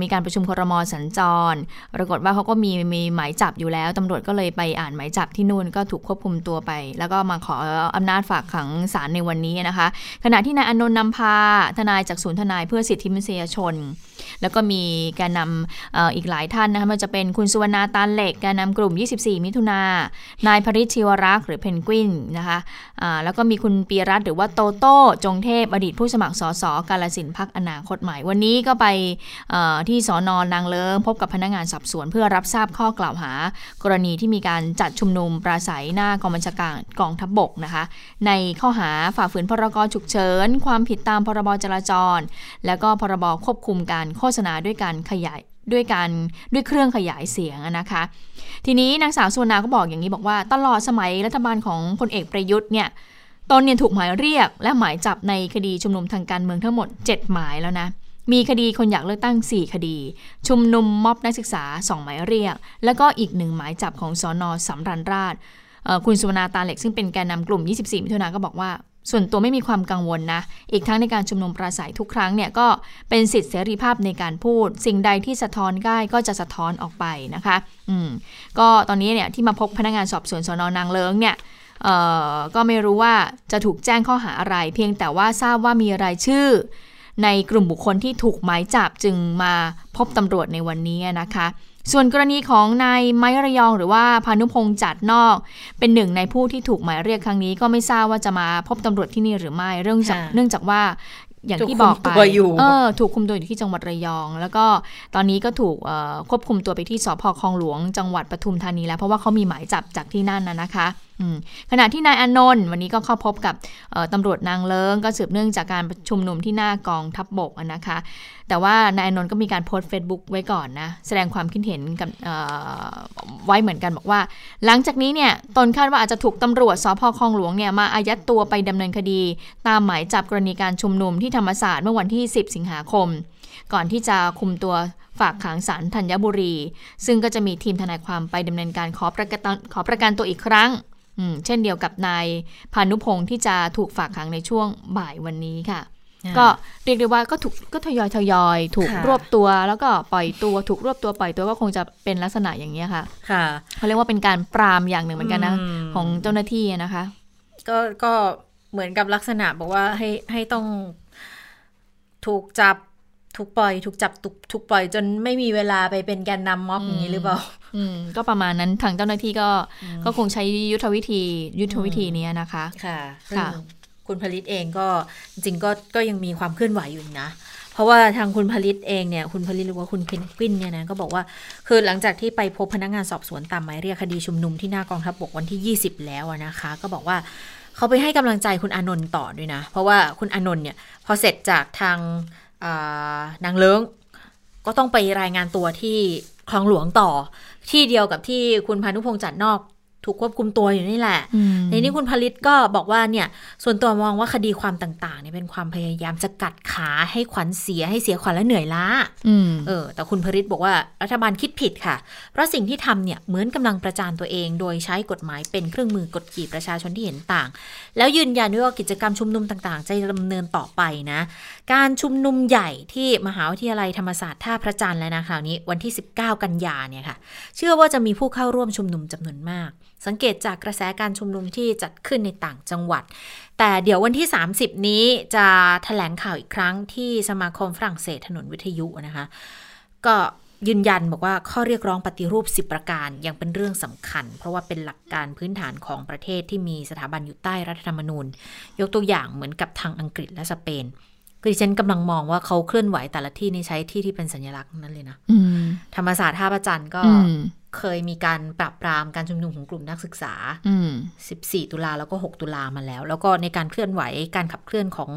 มีการประชุมครมสัญจร ปรากฏว่าเขาก็มีมีหมายจับอยู่แล้วตำรวจก็เลยไปอ่านหมายจับที่นู่นก็ถูกควบคุมตัวไป แล้วก็มาขออำนาจฝากขังศาลในวันนี้นะคะขณะที่นายอนนท์นำพาทนายจากศูนย์ทนายเพื่อสิทธิมนุษยชน แล้วก็มีแกนนำอ,อีกหลายท่านนะคะมันจะเป็นคุณสุวรรณาตาเหล็กแกนนำกลุ่ม 24 มิถุนานายพริชชิวรักษ์หรือเพนกวินนะคะอ่าแล้วก็มีคุณปีรัตหรือว่าโตโต้จงเทพอดีตผู้สมัครสสกาลสินพักอนาคตใหม่ วันนี้ก็ไปที่สอนอนนางเลิงพบกับพนักงานสอบสวนเพื่อรับทราบข้อกล่าวหา กรณีที่มีการจัดชุมนุมปราศัยหน้ากองบัญชาการกองทัพบบกนะคะ ในข้อหาฝ่าฝืนพรกฉุกเฉิน ความผิดตามพรบจราจร แล้วก็พรบควบคุมการโฆษณาด้วยการขยายด้วยการด้วยเครื่องขยายเสียงนะคะ ทีนี้นางสาวสุวรรณาก็บอกอย่างนี้บอกว่า ตลอดสมัยรัฐบาลของพลเอกประยุทธ์เนี่ยตนเนี่ยถูกหมายเรียก และหมายจับในคดีชุมนุมทางการเมืองทั้งหมด 7 หมายแล้วนะ มีคดีคนอยากเลือกตั้ง 4 คดี ชุมนุมม็อบนักศึกษา 2 หมายเรียก แล้วก็อีกหนึ่งหมายจับของสอนอสำรันราชคุณสุวรรณาตาเหล็กซึ่งเป็นแกนนำกลุ่ม 24 มิถุนาก็บอกว่า ส่วนตัวไม่มีความกังวลนะ อีกทั้งในการชุมนุมปราศัยทุกครั้งเนี่ยก็เป็นสิทธิเสรีภาพในการพูด สิ่งใดที่สะท้อนได้ก็จะสะท้อนออกไปนะคะ อืม ก็ตอนนี้เนี่ยที่มาพบพนักงานสอบสวนสนนางเลิงเนี่ยเอ่อก็ไม่รู้ว่าจะถูกแจ้งข้อหาอะไร เพียงแต่ว่าทราบว่ามีรายชื่อ ในกลุ่มบุคคลที่ถูกหมายจับจึงมาพบตำรวจในวันนี้นะคะ ส่วนกรณีของนายไม้ระยองหรือว่าพานุพงษ์จัดนอก เป็นหนึ่งในผู้ที่ถูกหมายเรียกครั้งนี้ก็ไม่ทราบว่าจะมาพบตำรวจที่นี่หรือไม่เรื่องจาก
ค่ะ
เนื่องจากว่าอย่างที่
ถู
บ
ก
อก
คุม
ไป
ตัวอยู่
เออถูกคุมตัวอยู่ที่จังหวัดระยอง แล้วก็ตอนนี้ก็ถูกเอ่อควบคุมตัวไปที่สภ.คลองหลวง จังหวัดปทุมธานีแล้วเพราะว่าเขามีหมายจับจากที่นั่นนะนะคะ ขณะที่นายอานนท์วันนี้ก็เข้าพบกับตำรวจนางเลิ้งก็สืบเนื่องจากการชุมนุมที่หน้ากองทัพบกนะคะ แต่ว่านายอานนท์ก็มีการโพสต์เฟซบุ๊กไว้ก่อนนะแสดงความคิดเห็นกับไว้เหมือนกันบอกว่า หลังจากนี้เนี่ยตนคาดว่าอาจจะถูกตำรวจสพคลองหลวงเนี่ยมาอายัดตัวไปดำเนินคดี ตามหมายจับกรณีการชุมนุมที่ธรรมศาสตร์เมื่อวันที่ 10 สิงหาคม ก่อนที่จะคุมตัวฝากขังศาลธัญบุรี ซึ่งก็จะมีทีมทนายความไปดำเนินการขอประกันขอประกันตัวอีกครั้ง เช่นเดียวกับนายพานุพงศ์ที่จะถูกฝากขังในช่วงบ่ายวันนี้ค่ะ ก็เรียกได้ว่าก็ถูกก็ทยอยทยอย ถูกรวบตัวแล้วก็ปล่อยตัวถูกรวบตัวปล่อยตัวก็คงจะเป็นลักษณะอย่างนี้ค่ะ
ค่ะ
เขาเรียกว่าเป็นการปรามอย่างหนึ่งเหมือนกันนะของเจ้าหน้าที่นะคะ
ก็ก็เหมือนกับลักษณะบอกว่าให้ให้ต้องถูกจับถูกปล่อย ถูกจับถูกถูกปล่อยจนไม่มีเวลาไปเป็นแกนนำม็อบอย่างนี้หรือเปล่า
อืมก็ประมาณนั้นทางเจ้าหน้าที่ก็ก็คงใช้ยุทธวิธี ยุทธวิธีนี้นะคะ
ค่ะค่ะคุณผลิตเองก็จริงก็ก็ยังมีความเคลื่อนไหวอยู่นะ เพราะว่าทางคุณผลิตเองเนี่ยคุณผลิตหรือว่าคุณเพนกวินเนี่ยนะก็บอกว่าคือหลังจากที่ไปพบพนักงานสอบสวนตามหมายเรียกคดีชุมนุมที่หน้ากองทัพบกวันที่ 20 แล้วนะคะ ก็บอกว่าเขาไปให้กำลังใจคุณอนนท์ต่อด้วยนะ เพราะว่าคุณอนนท์เนี่ยพอเสร็จจากทางนางเลิ้งก็ต้องไปรายงานตัวที่คลองหลวงต่อ ที่เดียวกับที่คุณพานุพงษ์จัดนอก ถูกควบคุมตัวอยู่นี่แหละ ในนี้คุณผลิตก็บอกว่าเนี่ย ส่วนตัวมองว่าคดีความต่างๆเนี่ยเป็นความพยายามจะกัดขาให้ขวัญเสียให้เสียขวัญและเหนื่อยล้าเออ แต่คุณผลิตบอกว่ารัฐบาลคิดผิดค่ะ เพราะสิ่งที่ทำเนี่ยเหมือนกำลังประจานตัวเอง โดยใช้กฎหมายเป็นเครื่องมือกดขี่ประชาชนที่เห็นต่าง แล้วยืนยันด้วยว่ากิจกรรมชุมนุมต่างๆ จะดำเนินต่อไปนะ การชุมนุมใหญ่ที่มหาวิทยาลัยธรรมศาสตร์ท่าพระจันทร์แล้วนะคราวนี้วันที่ 19 กันยาเนี่ยค่ะ เชื่อว่าจะมีผู้เข้าร่วมชุมนุมจำนวนมาก สังเกตจากกระแสการชุมนุมที่จัดขึ้นในต่างจังหวัด แต่เดี๋ยววันที่ 30 นี้จะถแถลงข่าวอีกครั้งที่สมาคมฝรั่งเศสถนนวิทยุนะคะ ก็ยืนยันบอกว่าข้อเรียกร้องปฏิรูป 10 ประการยังเป็นเรื่องสำคัญ เพราะว่าเป็นหลักการพื้นฐานของประเทศที่มีสถาบันอยู่ใต้รัฐธรรมนูญ ยกตัวอย่างเหมือนกับทางอังกฤษและสเปนคือฉันกำลังมองว่าเขาเคลื่อนไหวแต่ละที่นี่ใช้ที่ที่เป็นสัญลักษณ์นั้นเลยนะธรรมศาสตร์ท่าประจันก็ เคยมีการปรับปรามการชุมนุมของกลุ่มนักศึกษา 14 ตุลาแล้วก็ 6 ตุลามาแล้ว แล้วก็ในการเคลื่อนไหวการขับเคลื่อนของ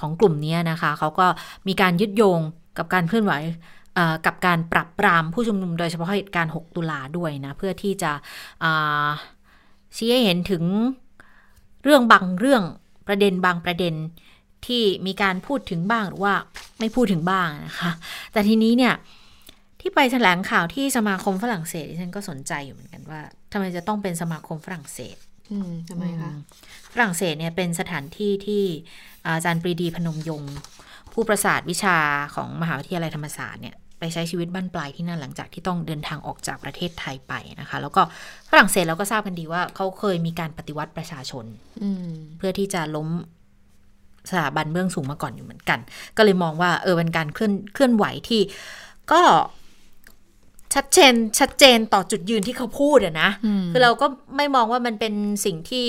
ของกลุ่มนี้นะคะ เขาก็มีการยึดโยงกับการเคลื่อนไหวกับการปรับปรามผู้ชุมนุมโดยเฉพาะเหตุการณ์ 6 ตุลาด้วยนะ เพื่อที่จะชี้ให้เห็นถึงเรื่องบางเรื่องประเด็นบางประเด็นที่มีการพูดถึงบ้างหรือว่าไม่พูดถึงบ้างนะคะ แต่ทีนี้เนี่ย ที่ไปแถลงข่าวที่สมาคมฝรั่งเศสดิฉันก็สนใจอยู่เหมือนกันว่าทำไมจะต้องเป็นสมาคมฝรั่งเศส
อืมทำไมคะ
ฝรั่งเศสเนี่ยเป็นสถานที่ที่อาจารย์ปรีดีพนมยงค์ผู้ประสาทวิชาของมหาวิทยาลัยธรรมศาสตร์เนี่ยไปใช้ชีวิตบ้านปลายที่นั่นหลังจากที่ต้องเดินทางออกจากประเทศไทยไปนะคะ แล้วก็ฝรั่งเศสเราก็ทราบกันดีว่าเขาเคยมีการปฏิวัติประชาชนเพื่อที่จะล้มสถาบันเบื้องสูงมาก่อนอยู่เหมือนกัน ก็เลยมองว่าเออเป็นการเคลื่อนเคลื่อนไหวที่ก็ ชัดเจนชัดเจนต่อจุดยืนที่เขาพูดอะนะ คือเราก็ไม่มองว่ามันเป็นสิ่งที่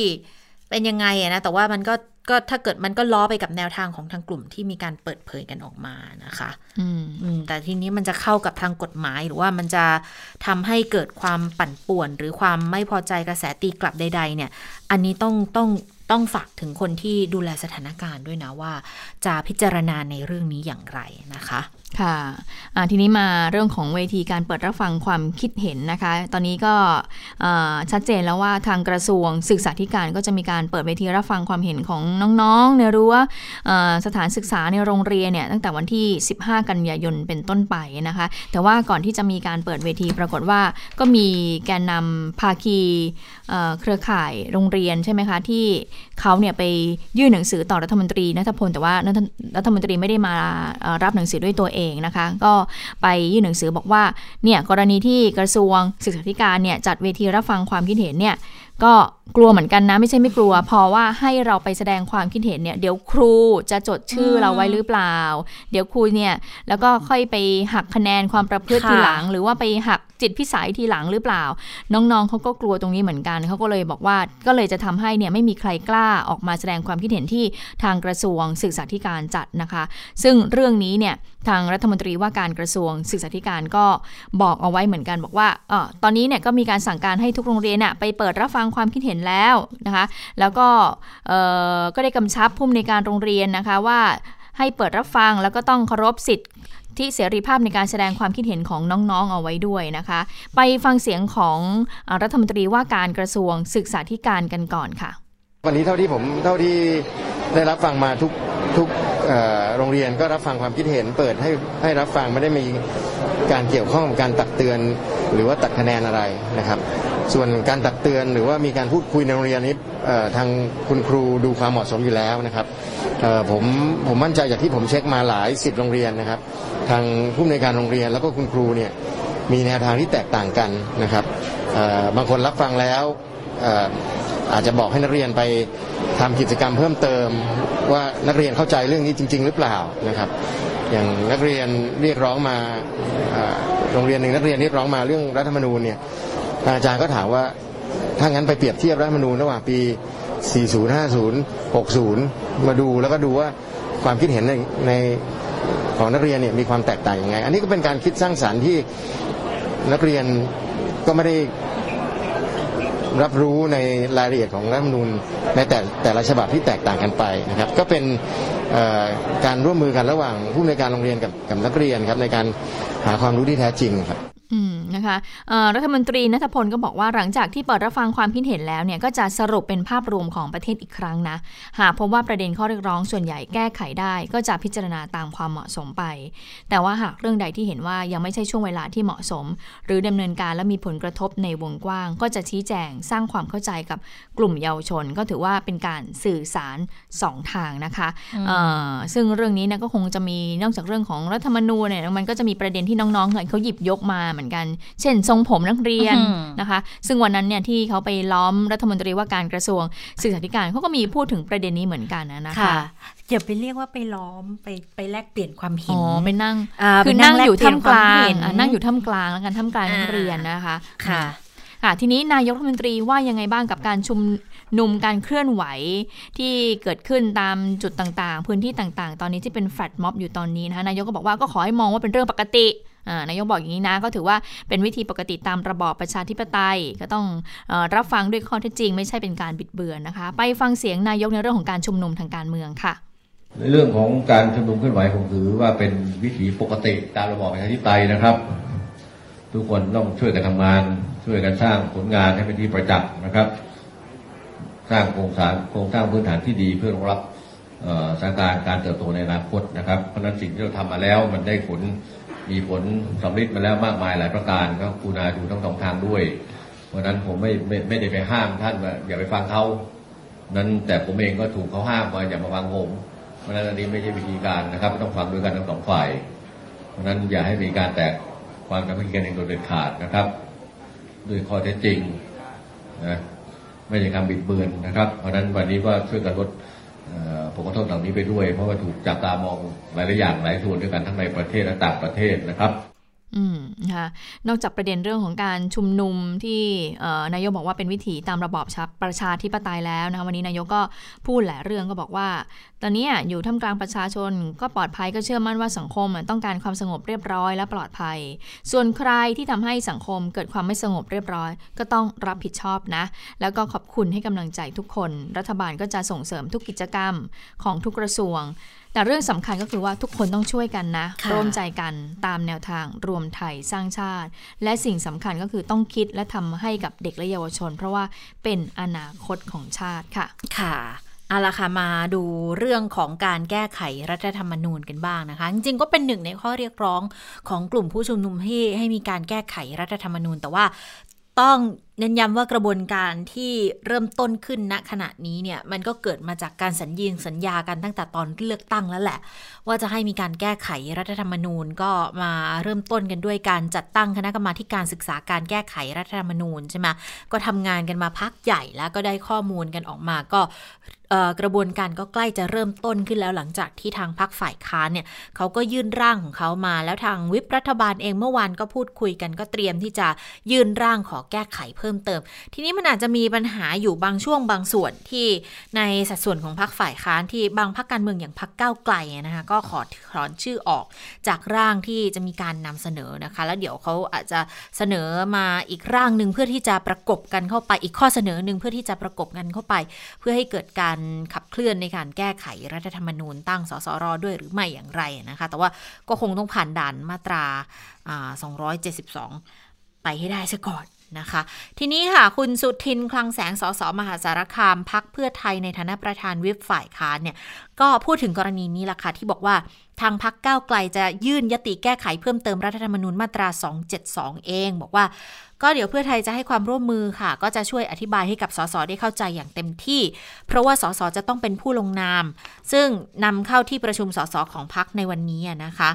เป็นยังไงอะนะ แต่ว่ามันก็ก็ถ้าเกิดมันก็ล้อไปกับแนวทางของทางกลุ่มที่มีการเปิดเผยกันออกมานะคะแต่ทีนี้มันจะเข้ากับทางกฎหมาย หรือว่ามันจะทำให้เกิดความปั่นป่วน หรือความไม่พอใจกระแสตีกลับใด ๆ เนี่ย อันนี้ต้องต้องต้องฝากถึงคนที่ดูแลสถานการณ์ด้วยนะว่า จะพิจารณาในเรื่องนี้อย่างไรนะคะ
ค่ะทีนี้มาเรื่องของเวทีการเปิดรับฟังความคิดเห็นนะคะ ตอนนี้ก็ชัดเจนแล้วว่าทางกระทรวงศึกษาธิการก็จะมีการเปิดเวทีรับฟังความเห็นของน้องๆ ในรั้วสถานศึกษาในโรงเรียนเนี่ยตั้งแต่วันที่ 15 กันยายนเป็นต้นไปนะคะ แต่ว่าก่อนที่จะมีการเปิดเวทีปรากฏว่าก็มีแกนนำภาคีเครือข่ายโรงเรียนใช่ไหมคะที่เขาเนี่ยไปยื่นหนังสือต่อรัฐมนตรีนัทพลแต่ว่ารัฐมนตรีไม่ได้มารับหนังสือด้วยตัวเองนะคะ ก็ไปยื่นหนังสือบอกว่าเนี่ยกรณีที่กระทรวงศึกษาธิการเนี่ยจัดเวทีรับฟังความคิดเห็นเนี่ยก็กลัวเหมือนกันนะ ไม่ใช่ไม่กลัว พอว่าให้เราไปแสดงความคิดเห็นเนี่ย เดี๋ยวครูจะจดชื่อเราไว้หรือเปล่า เดี๋ยวครูเนี่ยแล้วก็ค่อยไปหักคะแนนความประพฤติทีหลัง หรือว่าไปหักจิตพิสัยทีหลังหรือเปล่า น้องๆเขาก็กลัวตรงนี้เหมือนกันเขาก็เลยบอกว่าก็เลยจะทำให้เนี่ยไม่มีใครกล้าออกมาแสดงความคิดเห็นที่ทางกระทรวงศึกษาธิการจัดนะคะ ซึ่งเรื่องนี้เนี่ยทางรัฐมนตรีว่าการกระทรวงศึกษาธิการก็บอกเอาไว้เหมือนกันบอกว่าออตอนนี้เนี่ยก็มีการสั่งการให้ทุกโรงเรียนเนี่ยไปเปิดรับฟังความคิดเห็นแล้วนะคะ แล้วก็ก็ได้กำชับผู้ในการโรงเรียนนะคะว่าให้เปิดรับฟังแล้วก็ต้องเคารพสิทธิที่เสรีภาพในการแสดงความคิดเห็นของน้องๆ เอาไว้ด้วยนะคะ ไปฟังเสียงของรัฐมนตรีว่าการกระทรวงศึกษาธิการกันก่อนค่ะ
วันนี้เท่าที่ผมเท่าที่ได้รับฟังมาทุกทุกโรงเรียนก็รับฟังความคิดเห็น เปิดให้ให้รับฟังไม่ได้มีการเกี่ยวข้องกับการตักเตือน หรือว่าตัดคะแนนอะไรนะครับ ส่วนการตักเตือนหรือว่ามีการพูดคุยในโรงเรียนนี้ทางคุณครูดูความเหมาะสมอยู่แล้วนะครับผมผมมั่นใจจากที่ผมเช็คมาหลายสิบโรงเรียนนะครับ ทางผู้ในการโรงเรียนแล้วก็คุณครูเนี่ยมีแนวทางที่แตกต่างกันนะครับบางคนรับฟังแล้วอาจจะบอกให้นักเรียนไปทำกิจกรรมเพิ่มเติม ว่านักเรียนเข้าใจเรื่องนี้จริง ๆ หรือเปล่านะครับ อย่างนักเรียนเรียกร้องมาโรงเรียนหนึ่งนักเรียนเรียกร้องมาเรื่องรัฐธรรมนูญเนี่ย อาจารย์ก็ถามว่าถ้างั้นไปเปรียบเทียบรัฐธรรมนูญระหว่างปี 40 50 60 มาดูแล้วก็ดูว่าความคิดเห็นในในของนักเรียนเนี่ยมีความแตกต่างยังไง อันนี้ก็เป็นการคิดสร้างสารรค์ที่นักเรียนก็ไม่ได้รับรู้ในรายละเอียดของรัฐธรรมนูญในแต่แต่ละฉบับที่แตกต่างกันไปนะครับ ก็เป็นการร่วมมือกันระหว่างผู้ในการโรงเรียนกับกับนักเรียนครับในการหาความรู้ที่แท้จริงครับ
อืมนะคะรัฐมนตรีนัทพลก็บอกว่าหลังจากที่เปิดรับฟังความคิดเห็นแล้วเนี่ยก็จะสรุปเป็นภาพรวมของประเทศอีกครั้งนะหากพบว่าประเด็นข้อเรียกร้องส่วนใหญ่แก้ไขได้ ก็จะพิจารณาตามความเหมาะสมไป แต่ว่าหากเรื่องใดที่เห็นว่ายังไม่ใช่ช่วงเวลาที่เหมาะสม หรือดำเนินการและมีผลกระทบในวงกว้าง ก็จะชี้แจงสร้างความเข้าใจกับกลุ่มเยาวชน ก็ถือว่าเป็นการสื่อสาร2ทางนะคะซึ่งเรื่องนี้นะก็คงจะมีนอกจากเรื่องของรัฐธรรมนูญเนี่ยมันก็จะมีประเด็นที่น้องๆเขาหยิบยกมาเหมือนกัน เช่น ทรงผมนักเรียนนะคะ ซึ่งวันนั้นเนี่ยที่เขาไปล้อมรัฐมนตรีว่าการกระทรวงศึกษาธิการเขาก็มีพูดถึงประเด็นนี้เหมือนกันนะคะ
อย่าไปเรียกว่าไปล้อมไปไปแลกเปลี่ยนความเห็นอ๋
อไปนั่งคือนั่งอยู่ท่ามกลางนั่งอยู่ท่ามกลางแล้วกันท่ามกลางนักเรียนนะคะ
ค่ะ
ค่ะทีนี้นายกรัฐมนตรีว่ายังไงบ้างกับการชุมนุมการเคลื่อนไหวที่เกิดขึ้นตามจุดต่างๆ พื้นที่ต่างๆ ตอนนี้ที่เป็นแฟลตม็อบอยู่ตอนนี้นะคะนายกก็บอกว่าก็ขอให้มองว่าเป็นเรื่องปกติ นายกบอกอย่างนี้นะ ก็ถือว่าเป็นวิธีปกติตามระบอบประชาธิปไตย ก็ต้องอรับฟังด้วยข้อเท็จจริง ไม่ใช่เป็นการบิดเบือนนะคะ ไปฟังเสียงนายกในเรื่องของการชุมนุมทางการเมืองค่ะ
ในเรื่องของการชุมนุมเคลื่อนไหวผมถือว่าเป็นวิถีปกติตามระบอบประชาธิปไตยนะครับ ทุกคนต้องช่วยกันทำงาน ช่วยกันสร้างผลงานให้เป็นที่ประจักษ์นะครับ สร้างโครงสร้างโครงสร้างพื้นฐานที่ดีเพื่อรองรับสถานการณ์การเติบโตในอนาคตนะครับ เพราะนั้นสิ่งที่เราทำมาแล้วมันได้ผล มีผลสำเร็จมาแล้วมากมายหลายประการก็คูณาดูทั้งสองทางด้วย เพราะนั้นผมไม่ไม่ไม่ได้ไปห้ามท่านว่าอย่าไปฟังเขานั้นแต่ผมเองก็ถูกเขาห้ามว่าอย่ามาฟังผมเพราะนั้นอันนี้ไม่ใช่วิธีการนะครับ ต้องฟังด้วยกันทั้งสองฝ่าย เพราะนั้นอย่าให้มีการแตกความสามัคคีกันเองโดยเด็ดขาดนะครับ ด้วยข้อเท็จจริงนะไม่ใช่คำบิดเบือนนะครับ เพราะนั้นวันนี้ก็ช่วยกันลด ผลกระทบเหล่านี้ไปด้วยเพราะว่าถูกจับตามองหลายๆอย่างหลายส่วนด้วยกันทั้งในประเทศและต่างประเทศนะครับ
อืมนะคะนอกจากประเด็นเรื่องของการชุมนุมที่นายกบอกว่าเป็นวิถีตามระบอบประชาธิปไตยแล้วนะคะวันนี้นายกก็พูดหลายเรื่องก็บอกว่า ตอนนี้อยู่ท่ามกลางประชาชนก็ปลอดภัยก็เชื่อมั่นว่าสังคมต้องการความสงบเรียบร้อยและปลอดภัย ส่วนใครที่ทำให้สังคมเกิดความไม่สงบเรียบร้อย ก็ต้องรับผิดชอบนะ แล้วก็ขอบคุณให้กำลังใจทุกคน รัฐบาลก็จะส่งเสริมทุกกิจกรรมของทุกกระทรวง แต่เรื่องสำคัญก็คือว่าทุกคนต้องช่วยกันนะร่วมใจกันตามแนวทางรวมไทยสร้างชาติ และสิ่งสำคัญก็คือต้องคิดและทำให้กับเด็กและเยาวชน เพราะว่าเป็นอนาคตของชาติค่ะ
ค่ะเอาละค่ะมาดูเรื่องของการแก้ไขรัฐธรรมนูญกันบ้างนะคะ จริงๆก็เป็นหนึ่งในข้อเรียกร้องของกลุ่มผู้ชุมนุมให้ให้มีการแก้ไขรัฐธรรมนูญ แต่ว่าต้องเน้นย้ำว่ากระบวนการที่เริ่มต้นขึ้นณขณะนี้เนี่ยมันก็เกิดมาจากการสัญญิงสัญญากันตั้งแต่ตอนเลือกตั้งแล้วแหละ ว่าจะให้มีการแก้ไขรัฐธรรมนูญก็มาเริ่มต้นกันด้วยการจัดตั้งคณะกรรมาการศึกษาการแก้ไขรัฐธรรมนูญใช่ไหมก็ทำงานกันมาพักใหญ่แล้วก็ได้ข้อมูลกันออกมาก็กระบวนการก็ใกล้จะเริ่มต้นขึ้นแล้วหลังจากที่ทางพรรคฝ่ายค้านเนี่ยเขาก็ยื่นร่างของเขามา แล้วทางวิปรัฐบาลเองเมื่อวานก็พูดคุยกันก็เตรียมที่จะยื่นร่างขอแก้ไขเพิ่มเติม ทีนี้มันอาจจะมีปัญหาอยู่บางช่วงบางส่วนที่ในสัดส่วนของพรรคฝ่ายค้านที่บางพรรคการเมืองอย่างพรรคก้าวไกลนะคะก็ขอถอนชื่อออกจากร่างที่จะมีการนำเสนอนะคะ แล้วเดี๋ยวเขาอาจจะเสนอมาอีกร่างหนึ่งเพื่อที่จะประกบกันเข้าไปอีกข้อเสนอหนึ่งเพื่อที่จะประกบกันเข้าไป เพื่อให้เกิดการขับเคลื่อนในการแก้ไขรัฐธรรมนูญตั้งสสรด้วยหรือไม่อย่างไรนะคะ แต่ว่าก็คงต้องผ่านด่านมาตรา 272 ไปให้ได้ซะก่อน นะคะ ทีนี้ค่ะ คุณสุทินคลังแสงสสมหาสารคามพักเพื่อไทยในฐานะประธานวิปฝ่ายค้านเนี่ยก็พูดถึงกรณีนี้ละค่ะ ที่บอกว่าทางพักก้าวไกลจะยื่นยติแก้ไขเพิ่มเติมรัฐธรรมนูญมาตรา 272 เอง บอกว่า ก็เดี๋ยวเพื่อไทยจะให้ความร่วมมือค่ะ ก็จะช่วยอธิบายให้กับสสได้เข้าใจอย่างเต็มที่ เพราะว่าสสจะต้องเป็นผู้ลงนาม ซึ่งนำเข้าที่ประชุมสสของพักในวันนี้นะคะ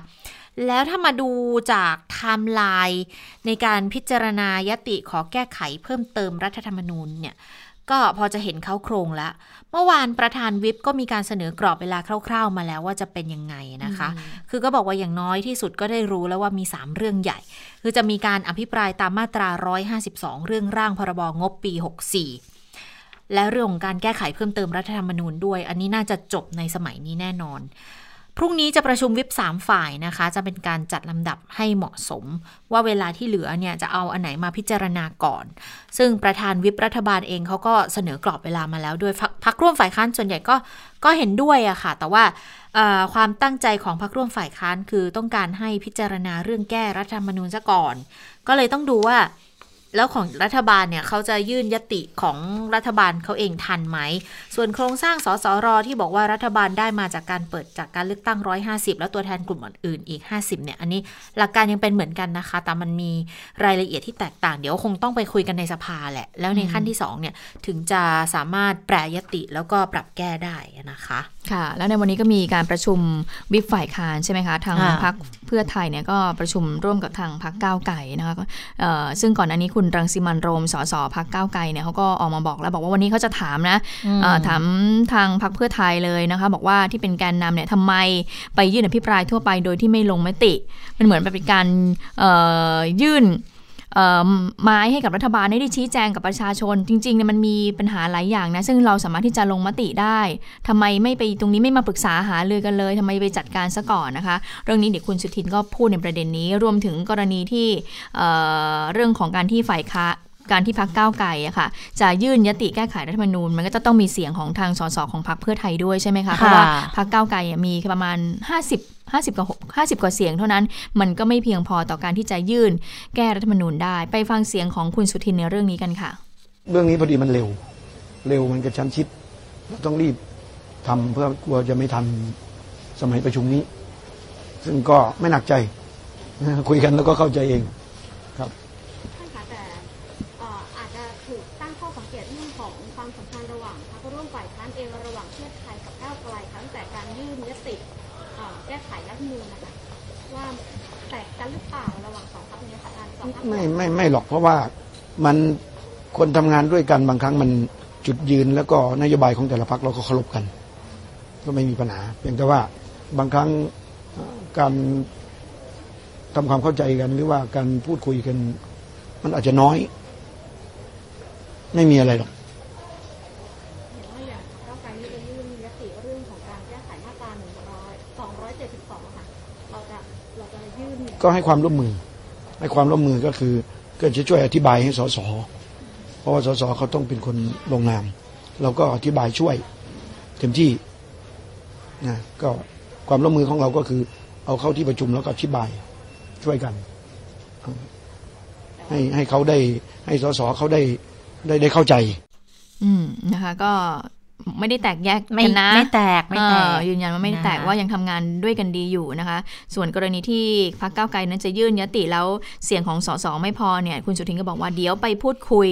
แล้วถ้ามาดูจากไทม์ไลน์ในการพิจารณายติขอแก้ไขเพิ่มเติมรัฐธรรมนูญเนี่ยก็พอจะเห็นเขาโครงแล้ว เมื่อวานประธานวิปก็มีการเสนอกรอบเวลาคร่าว ๆ มาแล้วว่าจะเป็นยังไงนะคะ คือก็บอกว่าอย่างน้อยที่สุดก็ได้รู้แล้วว่ามี 3 เรื่องใหญ่ คือจะมีการอภิปรายตามมาตรา 152 เรื่องร่างพรบงบปี 64 และเรื่องของการแก้ไขเพิ่มเติมรัฐธรรมนูญด้วย อันนี้น่าจะจบในสมัยนี้แน่นอน พรุ่งนี้จะประชุมวิป3ฝ่ายนะคะ จะเป็นการจัดลำดับให้เหมาะสม ว่าเวลาที่เหลือเนี่ยจะเอาอันไหนมาพิจารณาก่อน ซึ่งประธานวิปรัฐบาลเองเขาก็เสนอกรอบเวลามาแล้วด้วยพักร่วมฝ่ายค้านส่วนใหญ่ก็ก็เห็นด้วยอะค่ะ แต่ว่าความตั้งใจของพรรคร่วมฝ่ายค้านคือต้องการให้พิจารณาเรื่องแก้รัฐธรรมนูญซะก่อน ก็เลยต้องดูว่า แล้วของรัฐบาลเนี่ยเขาจะยื่นยติของรัฐบาลเขาเองทันไหม ส่วนโครงสร้างสสรที่บอกว่ารัฐบาลได้มาจากการเปิดจากการเลือกตั้ง 150 แล้วตัวแทนกลุ่มอื่นอีก 50 เนี่ย อันนี้หลักการยังเป็นเหมือนกันนะคะ แต่มันมีรายละเอียดที่แตกต่าง เดี๋ยวคงต้องไปคุยกันในสภาแหละ แล้วในขั้นที่2เนี่ยถึงจะสามารถแปรยติแล้วก็ปรับแก้ได้นะคะ
ค่ะ แล้วในวันนี้ก็มีการประชุมวิปฝ่ายค้านใช่ไหมคะทางพรรค เพื่อไทยเนี่ยก็ประชุมร่วมกับทางพรรคก้าวไก่นะคะซึ่งก่อนอันนี้คุณรังสิมันโรมสสพักก้าวไกลเนี่ยเขาก็ออกมาบอกแล้วบอกว่าวันนี้เขาจะถามนะถามทางพักเพื่อไทยเลยนะคะ บอกว่าที่เป็นแกนนำเนี่ยทำไมไปยื่นอภิปรายทั่วไปโดยที่ไม่ลงมติ มันเหมือนเป็นการยื่น ไม้ให้กับรัฐบาลได้ชี้แจงกับประชาชน จริงๆเนี่ยมันมีปัญหาหลายอย่างนะ ซึ่งเราสามารถที่จะลงมติได้ทำไมไม่ไปตรงนี้ไม่มาปรึกษาหาเลยกันเลยทำไมไปจัดการซะก่อนนะคะ เรื่องนี้เดี๋ยวคุณสุทินก็พูดในประเด็นนี้ รวมถึงกรณีที่เรื่องของการที่ฝ่ายค้า การที่พักก้าวไกลอะค่ะจะยื่นยติแก้ไขรัฐธรรมนูญ มันก็จะต้องมีเสียงของทางสสของพรรคเพื่อไทยด้วยใช่ไหมคะเพราะว่าพรรคก้าวไกลมีประมาณ 50 50กว่า50 กว่าเสียงเท่านั้น มันก็ไม่เพียงพอต่อการที่จะยื่นแก้รัฐธรรมนูญได้ ไปฟังเสียงของคุณสุทินในเรื่องนี้กันค่ะ
เรื่องนี้พอดีมันเร็ว เร็วมันกระชั้นชิดเราต้องรีบทำเพื่อกลัวจะไม่ทันสมัยประชุมนี้ ซึ่งก็ไม่หนักใจ คุยกันแล้วก็เข้าใจเอง ไม่ไม่ไม่หรอกเพราะว่ามันคนทำงานด้วยกันบางครั้งมันจุดยืนแล้วก็นโยบายของแต่ละพักเราก็เคารพกัน ก็ไม่มีปัญหา เพียงแต่ว่าบางครั้งการทำความเข้าใจกันหรือว่าการพูดคุยกัน มันอาจจะน้อย ไม่มีอะไรหรอกก็ให้ความร่วมมือ ให้ความร่วมมือก็คือก็จะช่วยอธิบายให้สสเพราะว่าสสเขาต้องเป็นคนลงนามเราก็อธิบายช่วยเต็มที่นะก็ความร่วมมือของเราก็คือ เอาเข้าที่ประชุมแล้วก็อธิบายช่วยกัน ให้ให้เขาได้ให้สสเขาได้ได้ได้เข้าใจ
อืมนะคะ ก็ ไม่ได้แตกแยกกันนะ
ไม่แตกไม่แตก
ยืนยันว่าไม่ได้แตกว่ายังทำงานด้วยกันดีอยู่นะคะ ส่วนกรณีที่พรรคก้าวไกลนั้นจะยื่นยติแล้วเสียงของสสไม่พอเนี่ยคุณสุทินก็บอกว่าเดี๋ยวไปพูดคุย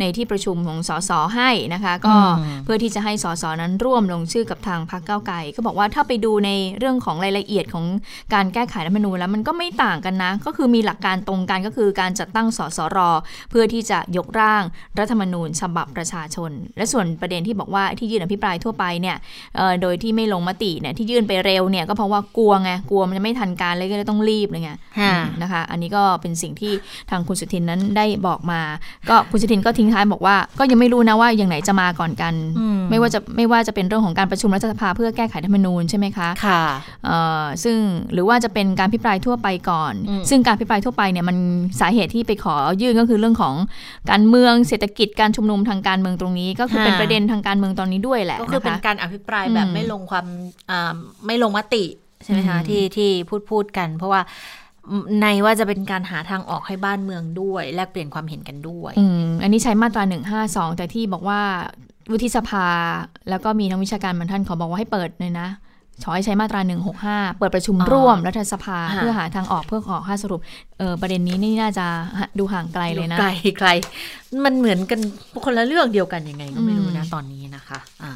ในที่ประชุมของสสให้นะคะ ก็เพื่อที่จะให้สสนั้นร่วมลงชื่อกับทางพรรคก้าวไกลก็บอกว่าถ้าไปดูในเรื่องของรายละเอียดของการแก้ไขรัฐมนูญแล้วมันก็ไม่ต่างกันนะ ก็คือมีหลักการตรงกันก็คือการจัดตั้งสสร เพื่อที่จะยกร่างรัฐธรรมนูญฉบับประชาชน และส่วนประเด็นที่บอกว่าทที่ยื่นอภิปรายทั่วไปเนี่ยโดยที่ไม่ลงมติเนี่ยที่ยื่นไปเร็วเนี่ยก็เพราะว่ากลัวไงกลัวมันจะไม่ทันการเลยก็เลยต้องรีบเลยไงนะคะ อันนี้ก็เป็นสิ่งที่ทางคุณสุทินนั้นได้บอกมา ก็คุณสุทินก็ทิ้งท้ายบอกว่า ก็ยังไม่รู้นะว่าอย่างไหนจะมาก่อนกัน ไม่ว่าจะไม่ว่าจะเป็นเรื่องของการประชุมรัฐสภาเพื่อแก้ไขธรรมนูญใช่ไหมคะ
ค่ะ
ซึ่งหรือว่าจะเป็นการพิปรายทั่วไปก่อน ซึ่งการพิปรายทั่วไปเนี่ยมันสาเหตุที่ไปขอยื่นก็คือเรื่องของการเมืองเศรษฐกิจการชุมนุมทางการเมืองตรงนี้ ก็คือเป็นประเด็นทางการเมืองตอนนี้ด้วยแหละ
ก็คือเป็นการอภิปรายแบบไม่ลงความไม่ลงมติใช่ไหมคะที่ที่พูดพูดกัน เพราะว่าในว่าจะเป็นการหาทางออกให้บ้านเมืองด้วย แลกเปลี่ยนความเห็นกันด้วย
อืมอันนี้ใช้มาตราหนึ่งห้าสองแต่ที่บอกว่าวุฒิสภา แล้วก็มีนักวิชาการบางท่านขอบอกว่าให้เปิดเลยนะ ขอให้ใช้มาตรา 165 เปิดประชุมร่วมรัฐสภาเพื่อหาทางออกเพื่อขอค่าสรุปเออประเด็นนี้นี่น่าจะดูห่างไกลเลยนะ
ไกลไกลมันเหมือนกันคนละเรื่องเดียวกันยังไงก็ไม่รู้นะตอนนี้นะคะอ่า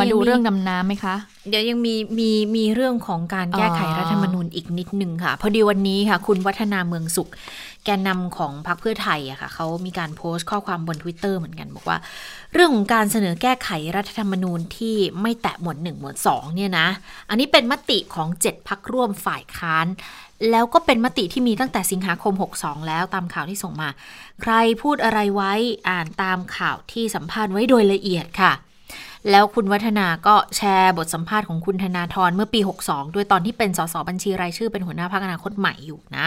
มาดูเรื่องดำน้ำไหมคะ
เดี๋ยวยังมีมีมีเรื่องของการแก้ไขรัฐธรรมนูญอีกนิดนึงค่ะ พอดีวันนี้ค่ะ คุณวัฒนาเมืองสุข แกนนำของพรรคเพื่อไทยอะค่ะเขามีการโพสต์ข้อความบน Twitter เหมือนกัน บอกว่า เรื่องของการเสนอแก้ไขรัฐธรรมนูญที่ไม่แตะหมวดหนึ่งหมวดสองเนี่ยนะ อันนี้เป็นมติของเจ็ดพักร่วมฝ่ายค้าน แล้วก็เป็นมติที่มีตั้งแต่สิงหาคม 62 แล้วตามข่าวที่ส่งมา ใครพูดอะไรไว้อ่านตามข่าวที่สัมภาษณ์ไว้โดยละเอียดค่ะแล้วคุณวัฒนาก็แชร์บทสัมภาษณ์ของคุณธนาธรเมื่อปี 62 ด้วยตอนที่เป็นสสบัญชีรายชื่อเป็นหัวหน้าพรรคอนาคตใหม่อยู่นะ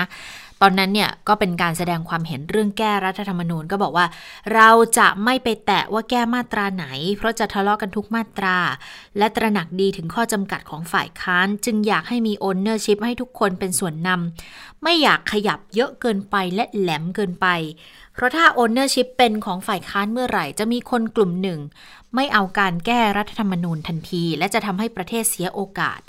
ตอนนั้นเนี่ยก็เป็นการแสดงความเห็นเรื่องแก้รัฐธรรมนูญก็บอกว่า เราจะไม่ไปแตะว่าแก้มาตราไหน เพราะจะทะเลาะกันทุกมาตรา และตระหนักดีถึงข้อจำกัดของฝ่ายค้าน จึงอยากให้มีโอนเนอร์ชิพให้ทุกคนเป็นส่วนนำไม่อยากขยับเยอะเกินไปและแหลมเกินไป เพราะถ้า ownership เป็นของฝ่ายค้านเมื่อไหร่จะมีคนกลุ่มหนึ่ง ไม่เอาการแก้รัฐธรรมนูญทันที และจะทำให้ประเทศเสียโอกาส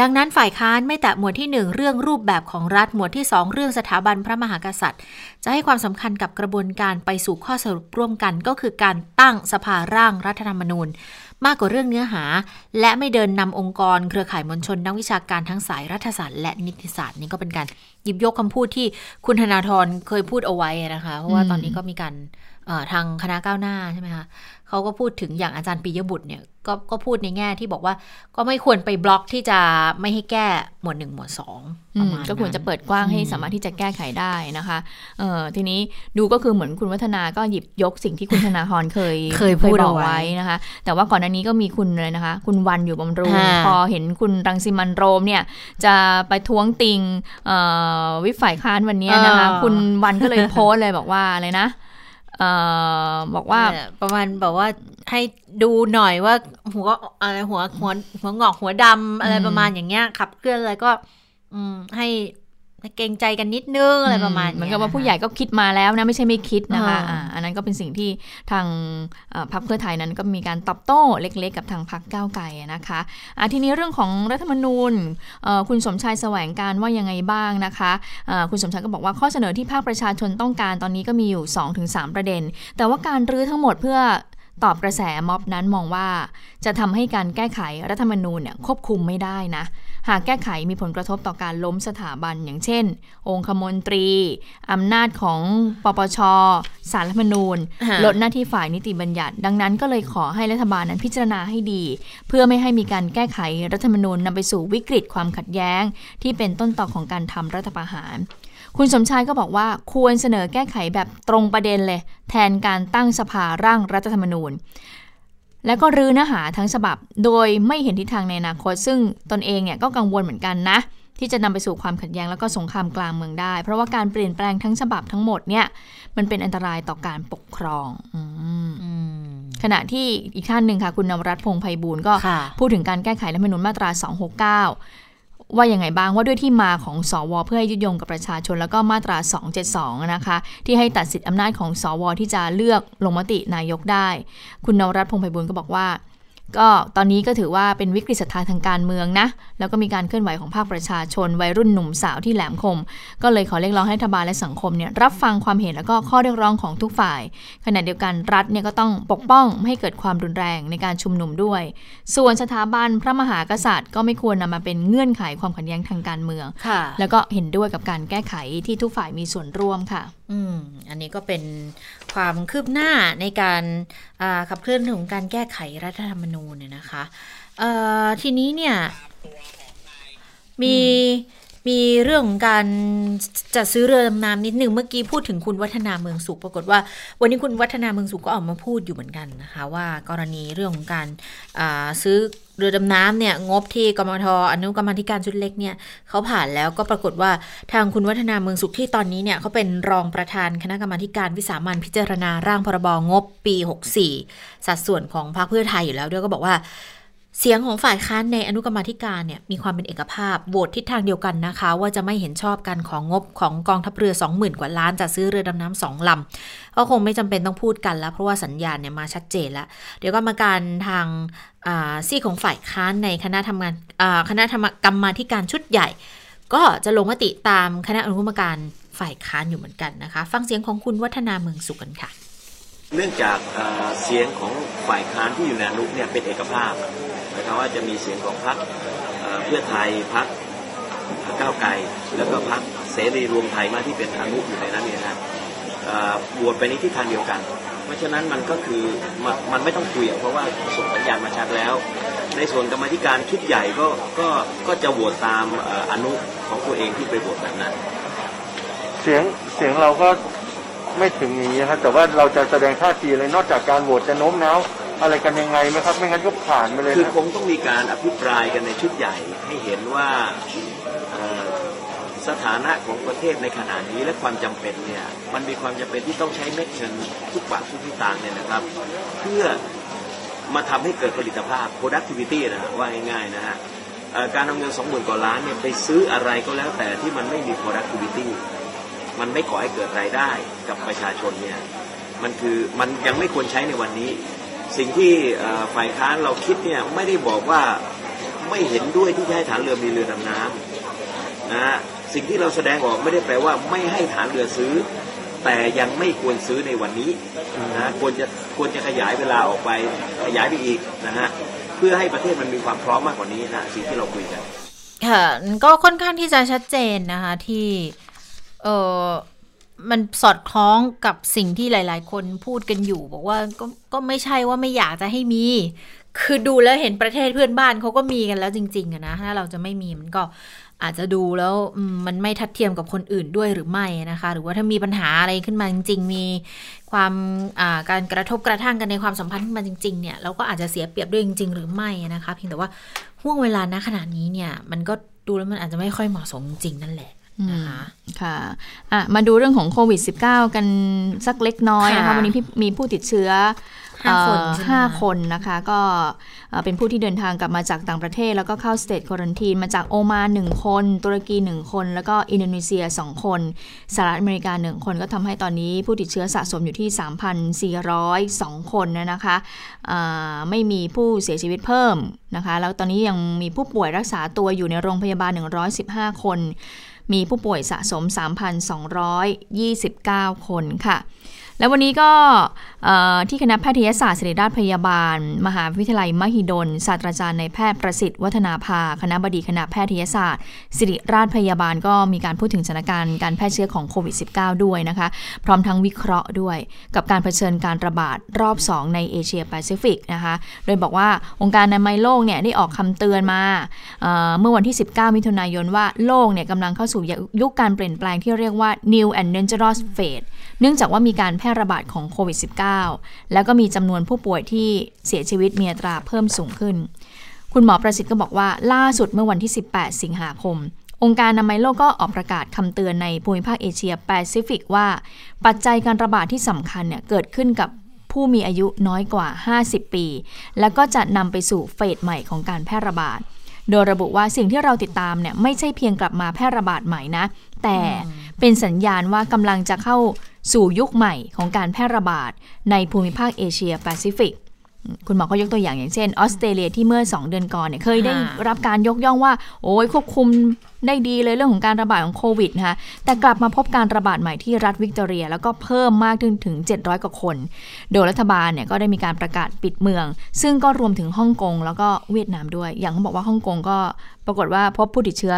ดังนั้นฝ่ายค้านไม่แตะหมวดที่ 1 เรื่องรูปแบบของรัฐหมวดที่ 2 เรื่องสถาบันพระมหากษัตริย์ จะให้ความสำคัญกับกระบวนการไปสู่ข้อสรุปร่วมกันก็คือการตั้งสภาร่างรัฐธรรมนูญ มากกว่าเรื่องเนื้อหา และไม่เดินนำองค์กร เครือข่ายมวลชนนักวิชาการทั้งสายรัฐศาสตร์และนิติศาสตร์นี่ก็เป็นการหยิบยกคำพูดที่คุณธนาธรเคยพูดเอาไว้นะคะเพราะว่าตอนนี้ก็มีการ ทางคณะก้าวหน้าใช่ไหมคะเขาก็พูดถึงอย่างอาจารย์ปียบุตรเนี่ยกก็พูดในแง่ที่บอกว่าก็ไม่ควรไปบล็อกที่จะไม่ให้แก้หมวดหนึ่งหมวดสอง
ก็ควรจะเปิดกว้างให้สามารถที่จะแก้ไขได้นะคะเออทีนี้ดูก็คือเหมือนคุณวัฒนาก็หยิบยกสิ่งที่คุณธนาธรเคย
เคยพูดเอาไว้
นะคะ แต่ว่าก่อนหน้านี้ก็มีคุณเลยนะคะ คุณวันอยู่บำรุงพอเห็นคุณรังสิมันโรมเนี่ยจะไปท้วงติงวิฝ่ายค้านวันนี้นะคะ คุณวันก็เลยโพสเลยบอกว่าอะไรนะ ออบอกว่า
ประมาณบอกว่าให้ดูหน่อยว่าหัวอะไรหัวหัวหัวงอกหัวดำอะไรประมาณอย่างเงี้ยขับเคลื่อนอะไรก็ อืมให้ เกรงใจกันนิดนึงอะไรประมาณ
เหมือนกับว่าผู้ใหญ่ก็คิดมาแล้วนะไม่ใช่ไม่คิดนะคะอ่าอันนั้นก็เป็นสิ่งที่ทางพรรคเพื่อไทยนั้นก็มีการตอบโต้เล็ก ๆ กับทางพรรคก้าวไกลนะคะอ่าทีนี้เรื่องของรัฐธรรมนูญคุณสมชายแสวงการว่ายังไงบ้างนะคะคุณสมชายก็บอกว่าข้อเสนอที่ภาคประชาชนต้องการตอนนี้ก็มีอยู่ 2-3 ประเด็น แต่ว่าการรื้อทั้งหมดเพื่อ ตอบกระแสม็อบนั้นมองว่า จะทำให้การแก้ไขรัฐธรรมนูญเนี่ยควบคุมไม่ได้นะ หากแก้ไขมีผลกระทบต่อการล้มสถาบันอย่างเช่น องคมนตรีอำนาจของปปชสารรัฐมนูญ ลดหน้าที่ฝ่ายนิติบัญญัติ ดังนั้นก็เลยขอให้รัฐบาลนั้นพิจารณาให้ดี เพื่อไม่ให้มีการแก้ไขรัฐธรรมนูญนำไปสู่วิกฤตความขัดแย้ง ที่เป็นต้นต่อของการทำรัฐประหาร คุณสมชายก็บอกว่าควรเสนอแก้ไขแบบตรงประเด็นเลย แทนการตั้งสภาร่างรัฐธรรมนูญ แล้วก็รื้อเนื้อหาทั้งฉบับ โดยไม่เห็นทิศทางในอนาคต ซึ่งตนเองเนี่ยก็กังวลเหมือนกันนะ ที่จะนำไปสู่ความขัดแย้งแล้วก็สงครามกลางเมืองได้ เพราะว่าการเปลี่ยนแปลงทั้งฉบับทั้งหมดเนี่ยมันเป็นอันตรายต่อการปกครองขณะที่อีกท่านหนึ่งค่ะ คุณนวรัตพงไพบูลก็พูดถึงการแก้ไขรัฐมนูญมาตรา 269 ว่าอย่างไงบ้างว่าด้วยที่มาของสอวเพื่อให้ยึดโยงกับประชาชน แล้วก็มาตรา 272 นะคะ ที่ให้ตัดสิทธิอำนาจของสอวที่จะเลือกลงมตินายกได้ คุณนวรัตพงไพบุญก็บอกว่า ก็ตอนนี้ก็ถือว่าเป็นวิกฤตศรัทธาทางการเมืองนะ แล้วก็มีการเคลื่อนไหวของภาคประชาชน วัยรุ่นหนุ่มสาวที่แหลมคม ก็เลยขอเรียกร้องให้รัฐบาลและสังคมเนี่ยรับฟังความเห็นแล้วก็ข้อเรียกร้องของทุกฝ่าย ขณะเดียวกันรัฐเนี่ยก็ต้องปกป้องไม่ให้เกิดความรุนแรงในการชุมนุมด้วย ส่วนสถาบันพระมหากษัตริย์ ก็ไม่ควรนำมาเป็นเงื่อนไขความขัดแย้งทางการเมือง แล้วก็เห็นด้วยกับการแก้ไขที่ทุกฝ่ายมีส่วนร่วมค่ะ
อืม อันนี้ก็เป็น ความคืบหน้าในการขับเคลื่อนเรื่องของการแก้ไขรัฐธรรมนูญเนี่ยนะคะทีนี้เนี่ยมี มีเรื่องของการจัดซื้อเรือดำน้ำนิดหนึ่งเมื่อกี้พูดถึงคุณวัฒนาเมืองสุขปรากฏว่า วันนี้คุณวัฒนาเมืองสุขก็ออกมาพูดอยู่เหมือนกันนะคะ ว่ากรณีเรื่องของการซื้อเรือดำน้ำเนี่ยงบที่กมทอนุกรรมธิการชุดเล็กเนี่ยเขาผ่านแล้วก็ปรากฏว่าทางคุณวัฒนาเมืองสุขที่ตอนนี้เนี่ยเขาเป็นรองประธานคณะกรรมการวิสามันพิจารณาร่างพรบงบปี 64 สัดส่วนของพรรคเพื่อไทยอยู่แล้วด้วยก็บอกว่า เสียงของฝ่ายค้านในอนุกรรมธิการเนี่ยมีความเป็นเอกภาพโหวตทิศทางเดียวกันนะคะ ว่าจะไม่เห็นชอบกันของงบของกองทัพเรือ 20,000 กว่าล้านจะซื้อเรือดำน้ำสองลำก็คงไม่จำเป็นต้องพูดกันแล้ว เพราะว่าสัญญาณเนี่ยมาชัดเจนแล้ว เดี๋ยวกรรมการทางซี่ของฝ่ายค้านในคณะทำงานคณะกรรมธิการชุดใหญ่ ก็จะลงมติตามคณะอนุกรรมการฝ่ายค้านอยู่เหมือนกันนะคะ ฟังเสียงของคุณวัฒนาเมืองสุกันค่ะ
เนื่องจากเสียงของฝ่ายค้านที่อยู่ในอนุเนี่ยเป็นเอกภาพนะครับว่าจะมีเสียงของพรรคเพื่อไทยพรรคก้าวไกลแล้วก็พรรคเสรีรวมไทยมาที่เป็นอนุอยู่ในนั้นเนี่ยนะบวชไปในทิศทางเดียวกัน เพราะฉะนั้นมันก็คือมันมันไม่ต้องคุยเพราะว่าส่งสัญญาณมาชัดแล้ว ในส่วนกรรมธิการชุดใหญ่ก็ก็ก็จะโหวตตามอนุของตัวเองที่ไปโหวตแบบนั้น
เสียงเสียงเราก็ ไม่ถึงนี้นะครับแต่ว่าเราจะแสดงท่าทีเลยนอกจากการโหวตจะโน้มน้าวอะไรกันยังไงไหมครับ ไม่งั้นก็ผ่านไปเลย
คือคงต้องมีการอภิปรายกันในชุดใหญ่ให้เห็นว่าสถานะของประเทศในขณะนี้และความจำเป็นเนี่ยมันมีความจำเป็นที่ต้องใช้เม็ดเงินทุกบาททุกสตางค์เนี่ยนะครับ เพื่อมาทำให้เกิดผลิตภาพ productivity นะว่าง่ายๆนะฮะการเอาเงินสองหมื่นกว่าล้านเนี่ยไปซื้ออะไรก็แล้วแต่ที่มันไม่มี productivity มันไม่ก่อให้เกิดรายได้กับประชาชนเนี่ยมันคือมันยังไม่ควรใช้ในวันนี้ สิ่งที่ฝ่ายค้านเราคิดเนี่ยไม่ได้บอกว่าไม่เห็นด้วยที่จะให้ฐานเรือมีเรือดำน้ำนะสิ่งที่เราแสดงออกไม่ได้แปลว่าไม่ให้ฐานเรือซื้อ แต่ยังไม่ควรซื้อในวันนี้นะควรจะควรจะขยายเวลาออกไปขยายไปอีกนะฮะเพื่อให้ประเทศมันมีความพร้อมมากกว่านี้นะสิ่งที่เราคุยกัน
ค่ะก็ค่อนข้างที่จะชัดเจนนะคะที่ เออมันสอดคล้องกับสิ่งที่หลาย ๆ คนพูดกันอยู่ บอกว่าก็ก็ไม่ใช่ว่าไม่อยากจะให้มี คือดูแล้วเห็นประเทศเพื่อนบ้านเขาก็มีกันแล้วจริงๆอะนะถ้าเราจะไม่มีมันก็อาจจะดูแล้วมันไม่ทัดเทียมกับคนอื่นด้วยหรือไม่นะคะ หรือว่าถ้ามีปัญหาอะไรขึ้นมาจริง ๆ มีความการกระทบกระทั่งกันในความสัมพันธ์ขึ้นมาจริง ๆ เนี่ยเราก็อาจจะเสียเปรียบด้วยจริง ๆ หรือไม่นะคะ เพียงแต่ว่าห่วงเวลาณขณะนี้เนี่ย มันก็ดูแล้วมันอาจจะไม่ค่อยเหมาะสมจริงนั่นแหละ นะคะ
ค่ะะมาดูเรื่องของโควิด -19 กันสักเล็กน้อยนะคะ วันนี้มีผู้ติดเชื้อห้าคนห้าคนนะคะ ก็เป็นผู้ที่เดินทางกลับมาจากต่างประเทศ แล้วก็เข้าสเตทควอนตีนมาจากโอมานหนึ่งคน ตุรกีหนึ่งคน แล้วก็อินโดนีเซียสองคนสหรัฐอเมริกาหนึ่งคน ก็ทำให้ตอนนี้ผู้ติดเชื้อสะสมอยู่ที่ 3,402 คนนะคะไม่มีผู้เสียชีวิตเพิ่มนะคะ แล้วตอนนี้ยังมีผู้ป่วยรักษาตัวอยู่ในโรงพยาบาล 115 คน มีผู้ป่วยสะสม 3,229 คนค่ะ แล้ววันนี้ก็ ที่คณะแพทยศาสตร์ศิริราชพยาบาล มหาวิทยาลัยมหิดล ศาสตราจารย์นายแพทย์ประสิทธิ์วัฒนาภา คณบดีคณะแพทยศาสตร์ศิริราชพยาบาลก็มีการพูดถึงสถานการณ์การแพร่เชื้อของโควิด -19 ด้วยนะคะ พร้อมทั้งวิเคราะห์ด้วย กับการเผชิญการระบาดรอบ 2 ในเอเชียแปซิฟิกนะคะ โดยบอกว่าองค์การอนามัยโลกเนี่ยได้ออกคำเตือนมาเมื่อวันที่ 19 มิถุนายนว่าโลกเนี่ยกำลังเข้าสู่ยุคการเปลี่ยนแปลงที่เรียกว่า new and dangerous phase เนื่องจากว่ามีการแพร่ระบาดของโควิด -19 แล้วก็มีจำนวนผู้ป่วยที่เสียชีวิตมีอัตราเพิ่มสูงขึ้น คุณหมอประสิทธิ์ก็บอกว่าล่าสุดเมื่อวันที่ 18 สิงหาคม องค์การอนามัยโลกก็ออกประกาศคำเตือนในภูมิภาคเอเชียแปซิฟิกว่า ปัจจัยการระบาดที่สำคัญเนี่ยเกิดขึ้นกับผู้มีอายุน้อยกว่า 50 ปี แล้วก็จะนำไปสู่เฟสใหม่ของการแพร่ระบาด โดยระบุว่าสิ่งที่เราติดตามเนี่ยไม่ใช่เพียงกลับมาแพร่ระบาดใหม่นะ แต่ เป็นสัญญาณว่ากำลังจะเข้าสู่ยุคใหม่ของการแพร่ระบาดในภูมิภาคเอเชียแปซิฟิก คุณหมอก็ยกตัวอย่างอย่างเช่นออสเตรเลียที่เมื่อ 2 เดือนก่อนเนี่ยเคยได้รับการยกย่องว่า โอ้ยควบคุมได้ดีเลยเรื่องของการระบาดของโควิดนะคะแต่กลับมาพบการระบาดใหม่ที่รัฐวิกตอเรีย แล้วก็เพิ่มมากถึงถึง 700 กว่าคน โดยรัฐบาลเนี่ยก็ได้มีการประกาศปิดเมือง ซึ่งก็รวมถึงฮ่องกงแล้วก็เวียดนามด้วย อย่างเขาบอกว่าฮ่องกงก็ปรากฏว่าพบผู้ติดเชื้อ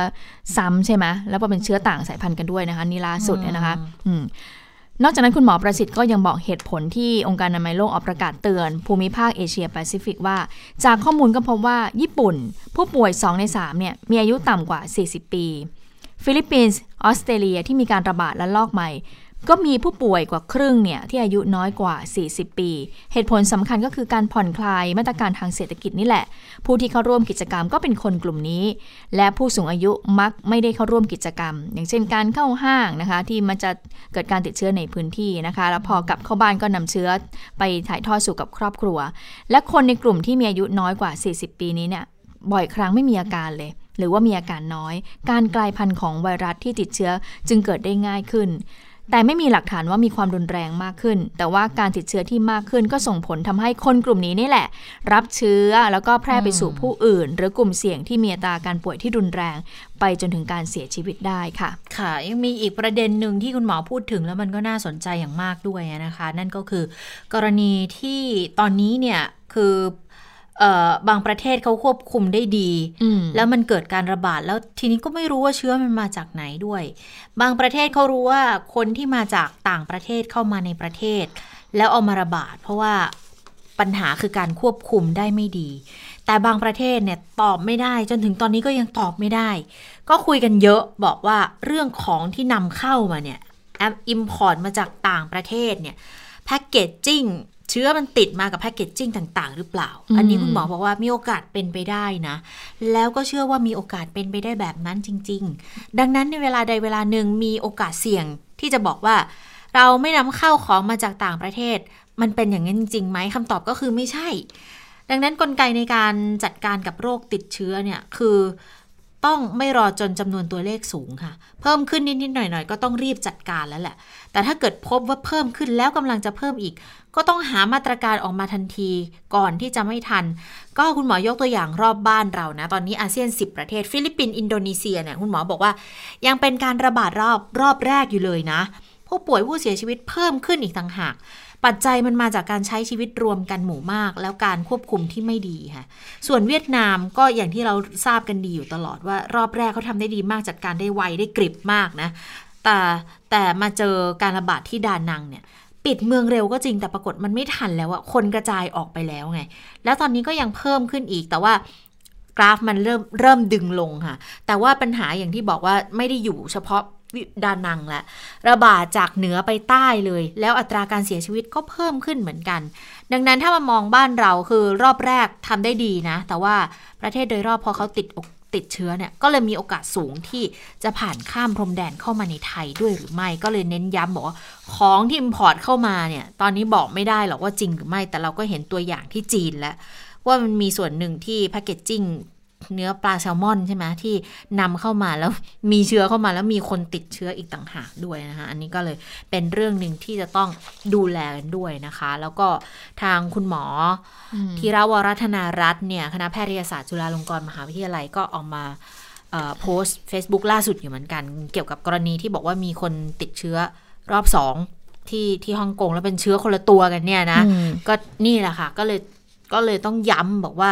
ซ้ำใช่ไหมแล้วก็เป็นเชื้อต่างสายพันธุ์กันด้วยนะคะนี่ล่าสุดเนี่ยนะคะอืม นอกจากนั้นคุณหมอประสิทธิ์ก็ยังบอกเหตุผลที่องค์การอนามัยโลกออกประกาศเตือน ภูมิภาคเอเชียแปซิฟิกว่า จากข้อมูลก็พบว่าญี่ปุ่น ผู้ป่วย 2 ใน 3 เนี่ย มีอายุต่ำกว่า 40 ปี ฟิลิปปินส์ออสเตรเลียที่มีการระบาดระลอกใหม่ ก็มีผู้ป่วยกว่าครึ่งเนี่ยที่อายุน้อยกว่า 40 ปี เหตุผลสำคัญก็คือการผ่อนคลายมาตรการทางเศรษฐกิจนี่แหละ ผู้ที่เข้าร่วมกิจกรรมก็เป็นคนกลุ่มนี้ และผู้สูงอายุมักไม่ได้เข้าร่วมกิจกรรม อย่างเช่นการเข้าห้างนะคะ ที่มันจะเกิดการติดเชื้อในพื้นที่นะคะ แล้วพอกลับเข้าบ้านก็นำเชื้อไปถ่ายทอดสู่กับครอบครัว และคนในกลุ่มที่มีอายุน้อยกว่า 40 ปีนี้เนี่ยบ่อยครั้งไม่มีอาการเลยหรือว่ามีอาการน้อย การกลายพันธุ์ของไวรัสที่ติดเชื้อจึงเกิดได้ง่ายขึ้น แต่ไม่มีหลักฐานว่ามีความรุนแรงมากขึ้น แต่ว่าการติดเชื้อที่มากขึ้นก็ส่งผลทำให้คนกลุ่มนี้นี่แหละ รับเชื้อแล้วก็แพร่ไปสู่ผู้อื่น หรือกลุ่มเสี่ยงที่มีอัตราการป่วยที่รุนแรง ไปจนถึงการเสียชีวิตได้ค่ะ
ค่ะ ยังมีอีกประเด็นหนึ่งที่คุณหมอพูดถึงแล้วมันก็น่าสนใจอย่างมากด้วยนะคะ นั่นก็คือกรณีที่ตอนนี้เนี่ยคือ บางประเทศเขาควบคุมได้ดี
อืม
แล้วมันเกิดการระบาด แล้วทีนี้ก็ไม่รู้ว่าเชื้อมันมาจากไหนด้วย บางประเทศเขารู้ว่าคนที่มาจากต่างประเทศเข้ามาในประเทศ แล้วเอามาระบาด เพราะว่าปัญหาคือการควบคุมได้ไม่ดี แต่บางประเทศเนี่ยตอบไม่ได้ จนถึงตอนนี้ก็ยังตอบไม่ได้ ก็คุยกันเยอะบอกว่าเรื่องของที่นำเข้ามาเนี่ยแบบ import มาจากต่างประเทศเนี่ย packaging เชื้อมันติดมากับ packaging ต่าง ๆ หรือเปล่า อันนี้คุณหมอบอกว่ามีโอกาสเป็นไปได้นะ แล้วก็เชื่อว่ามีโอกาสเป็นไปได้แบบนั้นจริง ๆ ดังนั้นในเวลาใดเวลาหนึ่งมีโอกาสเสี่ยงที่จะบอกว่า เราไม่นำเข้าของมาจากต่างประเทศ มันเป็นอย่างนั้นจริงๆไหมคำตอบก็คือไม่ใช่ ดังนั้นกลไกในการจัดการกับโรคติดเชื้อเนี่ยคือ ต้องไม่รอจนจำนวนตัวเลขสูงค่ะ เพิ่มขึ้นนิดๆหน่อยๆ ก็ต้องรีบจัดการแล้วแหละ แต่ถ้าเกิดพบว่าเพิ่มขึ้นแล้วกำลังจะเพิ่มอีก ก็ต้องหามาตรการออกมาทันทีก่อนที่จะไม่ทัน ก็คุณหมอยกตัวอย่างรอบบ้านเรานะ ตอนนี้อาเซียน 10 ประเทศ ฟิลิปปินส์อินโดนีเซียเนี่ยคุณหมอบอกว่า ยังเป็นการระบาดรอบรอบแรกอยู่เลยนะ ผู้ป่วยผู้เสียชีวิตเพิ่มขึ้นอีกต่างหาก ปัจจัยมันมาจากการใช้ชีวิตรวมกันหมู่มาก แล้วการควบคุมที่ไม่ดีค่ะ ส่วนเวียดนามก็อย่างที่เราทราบกันดีอยู่ตลอดว่ารอบแรกเขาทำได้ดีมากจัดการได้ไวได้กริบมากนะ แต่แต่มาเจอการระบาดที่ดานังเนี่ยปิดเมืองเร็วก็จริงแต่ปรากฏมันไม่ทันแล้วอะคนกระจายออกไปแล้วไง แล้วตอนนี้ก็ยังเพิ่มขึ้นอีกแต่ว่ากราฟมันเริ่มเริ่มดึงลงค่ะ แต่ว่าปัญหาอย่างที่บอกว่าไม่ได้อยู่เฉพาะ ดานังแหละระบาดจากเหนือไปใต้เลย แล้วอัตราการเสียชีวิตก็เพิ่มขึ้นเหมือนกัน ดังนั้นถ้ามามองบ้านเราคือรอบแรกทำได้ดีนะ แต่ว่าประเทศโดยรอบพอเขาติดอกติดเชื้อเนี่ยก็เลยมีโอกาสสูงที่จะผ่านข้ามพรมแดนเข้ามาในไทยด้วยหรือไม่ ก็เลยเน้นย้ำบอกว่าของที่อิมพอร์ตเข้ามาเนี่ยตอนนี้บอกไม่ได้หรอกว่าจริงหรือไม่ แต่เราก็เห็นตัวอย่างที่จีนแล้วว่ามันมีส่วนหนึ่งที่แพคเกจจิ้ง เนื้อปลาแซลมอนใช่ไหมที่นำเข้ามาแล้วมีเชื้อเข้ามาแล้วมีคนติดเชื้ออีกต่างหากด้วยนะคะอันนี้ก็เลยเป็นเรื่องหนึ่งที่จะต้องดูแลกันด้วยนะคะ แล้วก็ทางคุณหมออธีรวรัตนารัตน์เนี่ยคณะแพทยศาสตร์จุฬาลงกรณ์มหาวิทยาลัยก็ออกมาเอ่อโพสต์ Facebook ล่าสุดอยู่เหมือนกัน เกี่ยวกับกรณีที่บอกว่ามีคนติดเชื้อรอบสองที่ที่ฮ่องกงแล้วเป็นเชื้อคนละตัวกันเนี่ยนะ
อืม
ก็นี่แหละค่ะ ก็เลยก็เลยต้องย้ำบอกว่า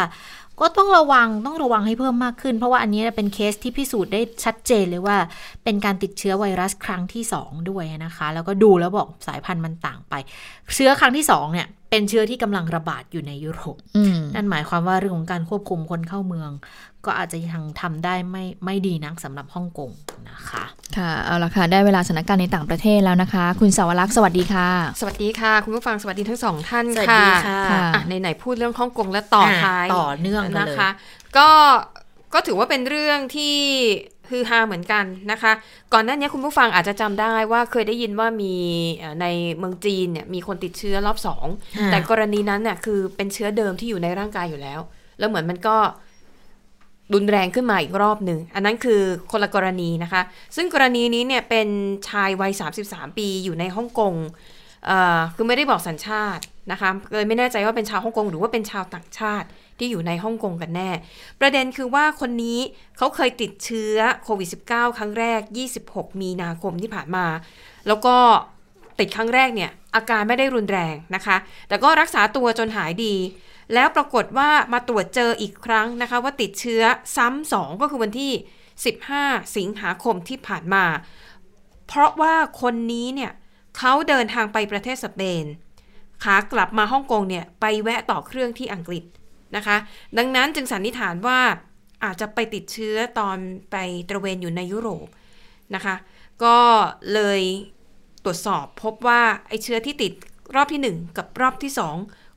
ก็ต้องระวังต้องระวังให้เพิ่มมากขึ้น เพราะว่าอันนี้เป็นเคสที่พิสูจน์ได้ชัดเจนเลยว่า เป็นการติดเชื้อไวรัสครั้งที่ 2 ด้วยนะคะ แล้วก็ดูแล้วบอกสายพันธุ์มันต่างไป เชื้อครั้งที่2เนี่ยเป็นเชื้อที่กำลังระบาดอยู่ในยุโรป
อืม
นั่นหมายความว่าเรื่องของการควบคุมคนเข้าเมือง ก็อาจจะยังทำได้ไม่ไม่ดีนักสำหรับฮ่องกงนะคะ
ค่ะเอาละค่ะได้เวลาสถานการณ์ในต่างประเทศแล้วนะคะ คุณสาวรักษ์สวัสดีค่ะ
สวัสดีค่ะ คุณผู้ฟังสวัสดีทั้งสองท่าน
สวัส
ค่ะ
ดีค่ะ
ค่ะ
อะไหนๆพูดเรื่องฮ่องกงและต่อท้าย
อะต่อเนื่องกันเลย
นะคะ ก็ก็ถือว่าเป็นเรื่องที่ฮือฮาเหมือนกันนะคะ ก่อนหน้านี้คุณผู้ฟังอาจจะจำได้ว่าเคยได้ยินว่ามีเอ่อในเมืองจีนเนี่ยมีคนติดเชื้อรอบสอง
อ่า
แต่กรณีนั้นเนี่ยคือเป็นเชื้อเดิมที่อยู่ในร่างกายอยู่แล้ว แล้วเหมือนมันก็ รุนแรงขึ้นมาอีกรอบหนึ่ง อันนั้นคือคนละกรณีนะคะ ซึ่งกรณีนี้เนี่ยเป็นชายวัย 33 ปีอยู่ในฮ่องกงคือไม่ได้บอกสัญชาตินะคะเลยไม่แน่ใจว่าเป็นชาวฮ่องกงหรือว่าเป็นชาวต่างชาติที่อยู่ในฮ่องกงกันแน่ ประเด็นคือว่าคนนี้เขาเคยติดเชื้อโควิด -19 ครั้งแรก 26 มีนาคมที่ผ่านมา แล้วก็ติดครั้งแรกเนี่ยอาการไม่ได้รุนแรงนะคะ แต่ก็รักษาตัวจนหายดี แล้วปรากฏว่ามาตรวจเจออีกครั้งนะคะ ว่าติดเชื้อซ้ำสองก็คือวันที่ 15 สิงหาคมที่ผ่านมา เพราะว่าคนนี้เนี่ยเขาเดินทางไปประเทศสเปน ขากลับมาฮ่องกงเนี่ยไปแวะต่อเครื่องที่อังกฤษนะคะ ดังนั้นจึงสันนิษฐานว่าอาจจะไปติดเชื้อตอนไปตระเวนอยู่ในยุโรปนะคะ ก็เลยตรวจสอบพบว่าไอเชื้อที่ติดรอบที่หนึ่งกับรอบที่สอง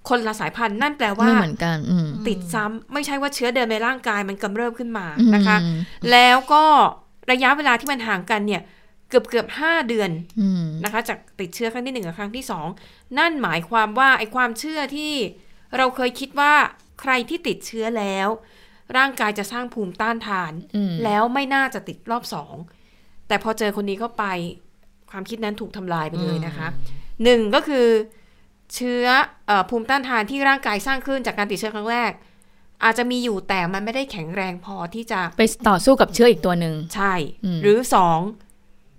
คนละสายพันธุ์นั่นแปลว่า
ไม่เหมือนกันอืม
ติดซ้ำไม่ใช่ว่าเชื้อเดิมในร่างกายมันกำเริบขึ้นมานะคะ
อืม
แล้วก็ระยะเวลาที่มันห่างกันเนี่ย เกือบเกือบห้าเดือน
อืม
นะคะ จากติดเชื้อครั้งที่หนึ่งกับครั้งที่สองนั่นหมายความว่าไอ้ความเชื่อที่เราเคยคิดว่าใครที่ติดเชื้อแล้ว ร่างกายจะสร้างภูมิต้านทาน
อืม
แล้วไม่น่าจะติดรอบสองแต่พอเจอคนนี้เข้าไป ความคิดนั้นถูกทำลายไปเลยนะคะหนึ่งก็คือ เชื้อเออภูมิต้านทานที่ร่างกายสร้างขึ้นจากการติดเชื้อครั้งแรก อาจจะมีอยู่แต่มันไม่ได้แข็งแรงพอที่จะ
ไปต่อสู้กับเชื้ออีกตัวหนึ่ง
ใช่
อืม
หรือสอง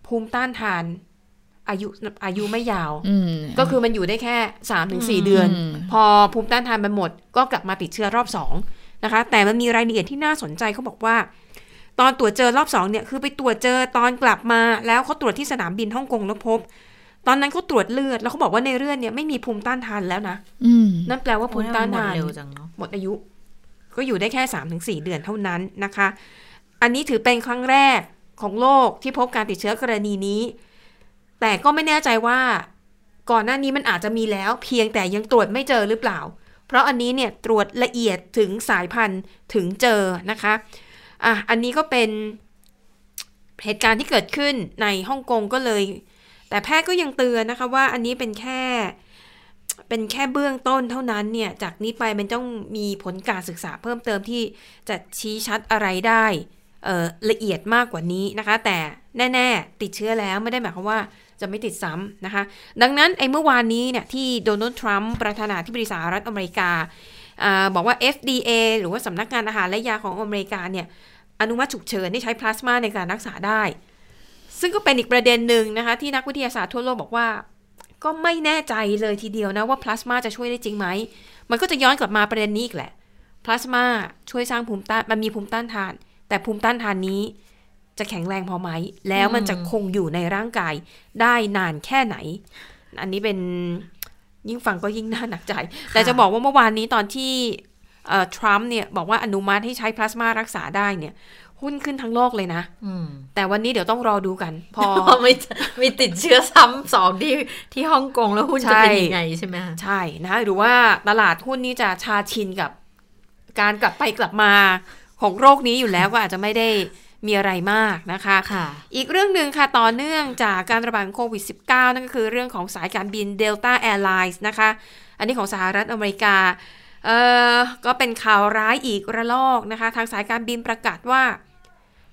ภูมิต้านทานอายุอายุไม่ยาว
อืม
ก็คือมันอยู่ได้แค่สามถึงสี่เดือน
อืม
พอภูมิต้านทานมันหมด ก็กลับมาติดเชื้อรอบสองนะคะ แต่มันมีรายละเอียดที่น่าสนใจเขาบอกว่า ตอนตรวจเจอรอบสองเนี่ยคือไปตรวจเจอตอนกลับมาแล้วเขาตรวจที่สนามบินฮ่องกงแล้วพบ ตอนนั้นเขาตรวจเลือดแล้วเขาบอกว่าในเลือดเนี่ยไม่มีภูมิต้านทานแล้วนะ
อืม
นั่นแปลว่าภูมิต้านทาน
โอ้ยทำไมหมดเร็วจังเนอะ
หมดอายุ ก็อยู่ได้แค่3าถึงสเดือนเท่านั้นนะคะ อันนี้ถือเป็นครั้งแรกของโลกที่พบการติดเชื้อกรณีนี้ แต่ก็ไม่แน่ใจว่าก่อนหน้านี้มันอาจจะมีแล้ว เพียงแต่ยังตรวจไม่เจอหรือเปล่า เพราะอันนี้เนี่ยตรวจละเอียดถึงสายพันธุ์ถึงเจอนะคะอะอันนี้ก็เป็นเหตุการณ์ที่เกิดขึ้นในฮ่องกงก็เลย แต่แพทย์ก็ยังเตือนนะคะว่าอันนี้เป็นแค่เป็นแค่เบื้องต้นเท่านั้นเนี่ยจากนี้ไปมันต้องมีผลการศึกษาเพิ่มเติมที่จะชี้ชัดอะไรได้ละเอียดมากกว่านี้นะคะ แต่แน่ๆ ติดเชื้อแล้วไม่ได้หมายความว่าจะไม่ติดซ้ำนะคะ ดังนั้นไอ้เมื่อวานนี้เนี่ยที่โดนัลด์ทรัมป์ประธานาธิบดีสหรัฐอเมริกาอาบอกว่า FDA หรือว่าสำนักงานอาหารและยาของอเมริกาเนี่ยอนุมัติฉุกเฉินให้ใช้พลาสมาในการรักษาได้ ซึ่งก็เป็นอีกประเด็นหนึ่งนะคะ ที่นักวิทยาศาสตร์ทั่วโลกบอกว่า ก็ไม่แน่ใจเลยทีเดียวนะว่าพลาสมาจะช่วยได้จริงไหม มันก็จะย้อนกลับมาประเด็นนี้อีกแหละพลาสมาช่วยสร้างภูมิต้านมันมีภูมิต้านทาน แต่ภูมิต้านทานนี้ จะแข็งแรงพอไหม แล้วมันจะคงอยู่ในร่างกายได้นานแค่ไหน อันนี้เป็นยิ่งฟังก็ยิ่งน่าหนักใจ แต่จะบอกว่าเมื่อวานนี้ตอนที่เอ่อทรัมป์เนี่ยบอกว่าอนุมัติให้ใช้พลาสมารักษาได้เนี่ย หุ้นขึ้นทั้งโลกเลยนะ
อืม
แต่วันนี้เดี๋ยวต้องรอดูกัน พอ
พอไม่มีติดเชื้อซ้ำสองที่ที่ฮ่องกงแล้วหุ้นจะเป็น
ใช่
ยังไงใช่ไหมคะ
ใช่นะคะหรือว่าตลาดหุ้นนี่จะชาชินกับ การกลับไปกลับมาของโรคนี้อยู่แล้วก็อาจจะไม่ได้มีอะไรมากนะคะ
ค่ะ
อีกเรื่องหนึ่งค่ะ ต่อเนื่องจากการระบาดของโควิด -19 นั่นก็คือเรื่องของสายการบิน Delta Airlines นะคะ อันนี้ของสหรัฐอเมริกา เอ่อ ก็เป็นข่าวร้ายอีกระลอกนะคะ ทางสายการบินประกาศว่า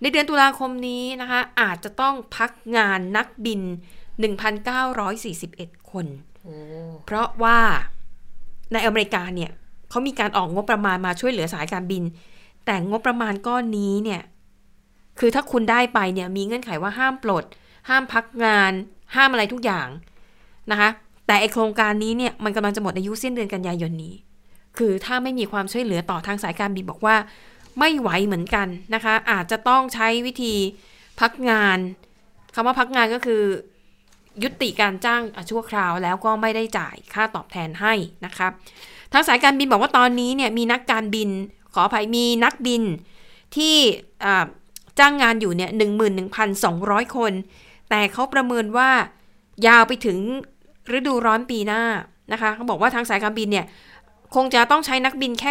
ในเดือนตุลาคมนี้นะคะอาจจะต้องพักงานนักบิน 1,941 คน เพราะว่าในอเมริกาเนี่ยเขามีการออกงบประมาณมาช่วยเหลือสายการบิน แต่งบประมาณก้อนนี้เนี่ยคือถ้าคุณได้ไปเนี่ยมีเงื่อนไขว่าห้ามปลด ห้ามพักงาน ห้ามอะไรทุกอย่างนะคะแต่ไอโครงการนี้เนี่ยมันกำลังจะหมดอายุสิ้นเดือนกันยายนนี้ คือถ้าไม่มีความช่วยเหลือต่อทางสายการบินบอกว่า ไม่ไหวเหมือนกันนะคะ อาจจะต้องใช้วิธีพักงานคำว่าพักงานก็คือ ยุติการจ้างชั่วคราวแล้วก็ไม่ได้จ่ายค่าตอบแทนให้นะคะทางสายการบินบอกว่าตอนนี้เนี่ยมีนักการบินขออภัยมีนักบินที่จ้างงานอยู่เนี่ยหนึ่งหมื่นหนึ่งพันสองร้อยคน แต่เขาประเมินว่ายาวไปถึงฤดูร้อนปีหน้านะคะเขาบอกว่าทางสายการบินเนี่ย คงจะต้องใช้นักบินแค่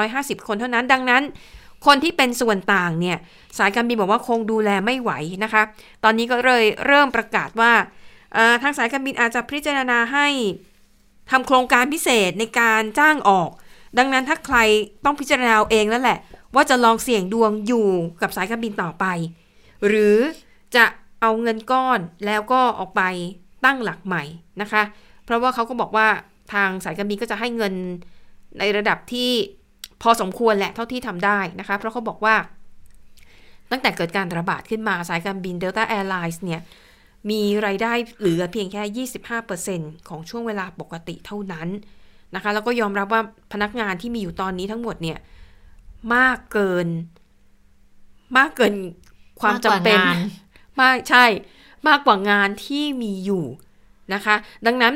9,450 คนเท่านั้น ดังนั้น คนที่เป็นส่วนต่างเนี่ย สายการบินบอกว่าคงดูแลไม่ไหวนะคะ ตอนนี้ก็เลยเริ่มประกาศว่าทางสายการบินอาจจะพิจารณาให้ทำโครงการพิเศษในการจ้างออก ดังนั้นถ้าใครต้องพิจารณาเองแล้วแหละ ว่าจะลองเสี่ยงดวงอยู่กับสายการบินต่อไป หรือจะเอาเงินก้อนแล้วก็ออกไปตั้งหลักใหม่นะคะ เพราะว่าเขาก็บอกว่า ทางสายการบินก็จะให้เงินในระดับที่พอสมควรแหละเท่าที่ทำได้นะคะ เพราะเขาบอกว่า ตั้งแต่เกิดการระบาดขึ้นมาสายการบิน Delta Airlines เนี่ย มีรายได้เหลือเพียงแค่ 25%ของช่วงเวลาปกติเท่านั้นนะคะ แล้วก็ยอมรับว่าพนักงานที่มีอยู่ตอนนี้ทั้งหมดเนี่ย มากเกิน มากเกินความจำเป็น
มากกว่างาน
มากใช่ มากกว่างานที่มีอยู่นะคะ ดังนั้น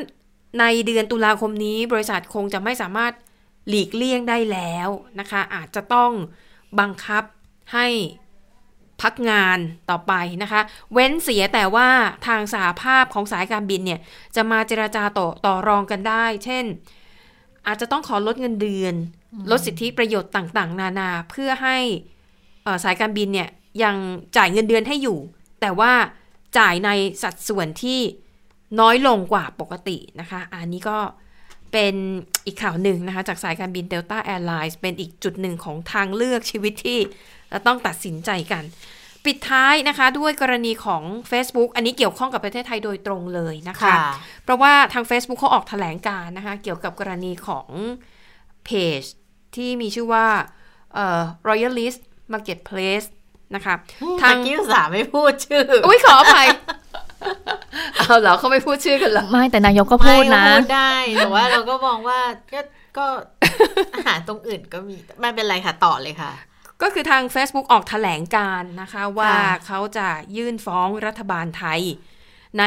ในเดือนตุลาคมนี้บริษัทคงจะไม่สามารถหลีกเลี่ยงได้แล้วนะคะ อาจจะต้องบังคับให้พักงานต่อไปนะคะ เว้นเสียแต่ว่าทางสาภาพของสายการบินเนี่ย จะมาเจราจาต่อต่อรองกันได้ เช่น อาจจะต้องขอลดเงินเดือน ลดสิทธิประโยชน์ต่างๆ นานาเพื่อให้เอ่อสายการบินเนี่ยยังจ่ายเงินเดือนให้อยู่ แต่ว่าจ่ายในสัดส่วนที่ น้อยลงกว่าปกตินะคะ อันนี้ก็เป็นอีกข่าวหนึ่งนะคะ จากสายการบิน Delta Airlines เป็นอีกจุดหนึ่งของทางเลือกชีวิตที่เราต้องตัดสินใจกัน ปิดท้ายนะคะด้วยกรณีของ Facebook อันนี้เกี่ยวข้องกับประเทศไทยโดยตรงเลยนะคะ
ค่ะ
เพราะว่าทาง Facebook เขาออกแถลงการณ์นะคะ เกี่ยวกับกรณีของเพจที่มีชื่อว่าเอ่อ Royalist Marketplace นะคะ
ทางกิ้วสาไม่พูดชื่อ
อุ้ยขออภัย เอาเหรอเขาไม่พูดชื่อกันเหรอ
ไม่แต่นายกก็พูดนะ
ไม่พูดได้แต่ว่าเราก็มองว่าก็ก็หาตรงอื่นก็มีไม่เป็นไรค่ะต่อเลยค่ะ
ก็คือทาง Facebook ออกแถลงการณ์นะคะ ว่า
ค่ะ
เขาจะยื่นฟ้องรัฐบาลไทย ใน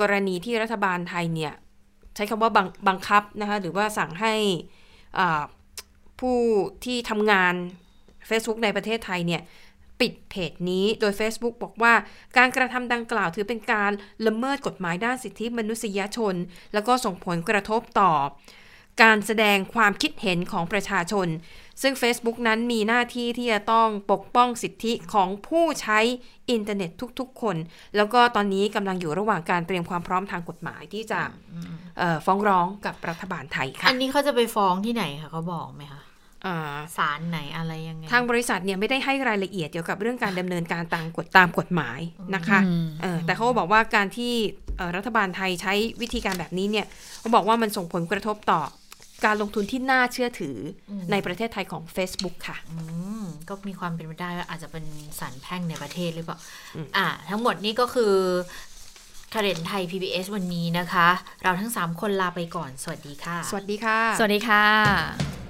กรณีที่รัฐบาลไทยเนี่ย ใช้คำว่าบังบังคับนะคะ หรือว่าสั่งให้อ่าผู้ที่ทำงาน Facebook ในประเทศไทยเนี่ย ปิดเพจนี้ โดย Facebook บอกว่า การกระทำดังกล่าวถือเป็นการละเมิดกฎหมายด้านสิทธิมนุษยชน แล้วก็ส่งผลกระทบต่อ การแสดงความคิดเห็นของประชาชน ซึ่ง Facebook นั้นมีหน้าที่ที่จะต้องปกป้องสิทธิของผู้ใช้อินเทอร์เน็ตทุกๆ คน แล้วก็ตอนนี้กำลังอยู่ระหว่างการเตรียมความพร้อมทางกฎหมายที่จะเอ่อฟ้องร้องกับรัฐบาลไทยค่ะ
อันนี้เขาจะไปฟ้องที่ไหนคะเขาบอกไหมคะ
อ่า
ศาลไหนอะไรยังไง
ทางบริษัทเนี่ยไม่ได้ให้รายละเอียดเกี่ยวกับเรื่องการดำเนินการตามกฎตามกฎหมายนะคะ
อืม
เออแต่เขาก็บอกว่าการที่เอ่อรัฐบาลไทยใช้วิธีการแบบนี้เนี่ยเขาบอกว่ามันส่งผลกระทบต่อการลงทุนที่น่าเชื่อถืออในประเทศไทยของ Facebook ค่ะ
อืมก็มีความเป็นไปได้ว่าอาจจะเป็นสารแพ่งในประเทศหรือเปล่าอ่า ทั้งหมดนี้ก็คือคาเรนไทย PBS วันนี้นะคะ เราทั้ง 3 คนลาไปก่อน สวัสดีค่ะ
สวัสดีค่ะ
สวัสดีค่ะ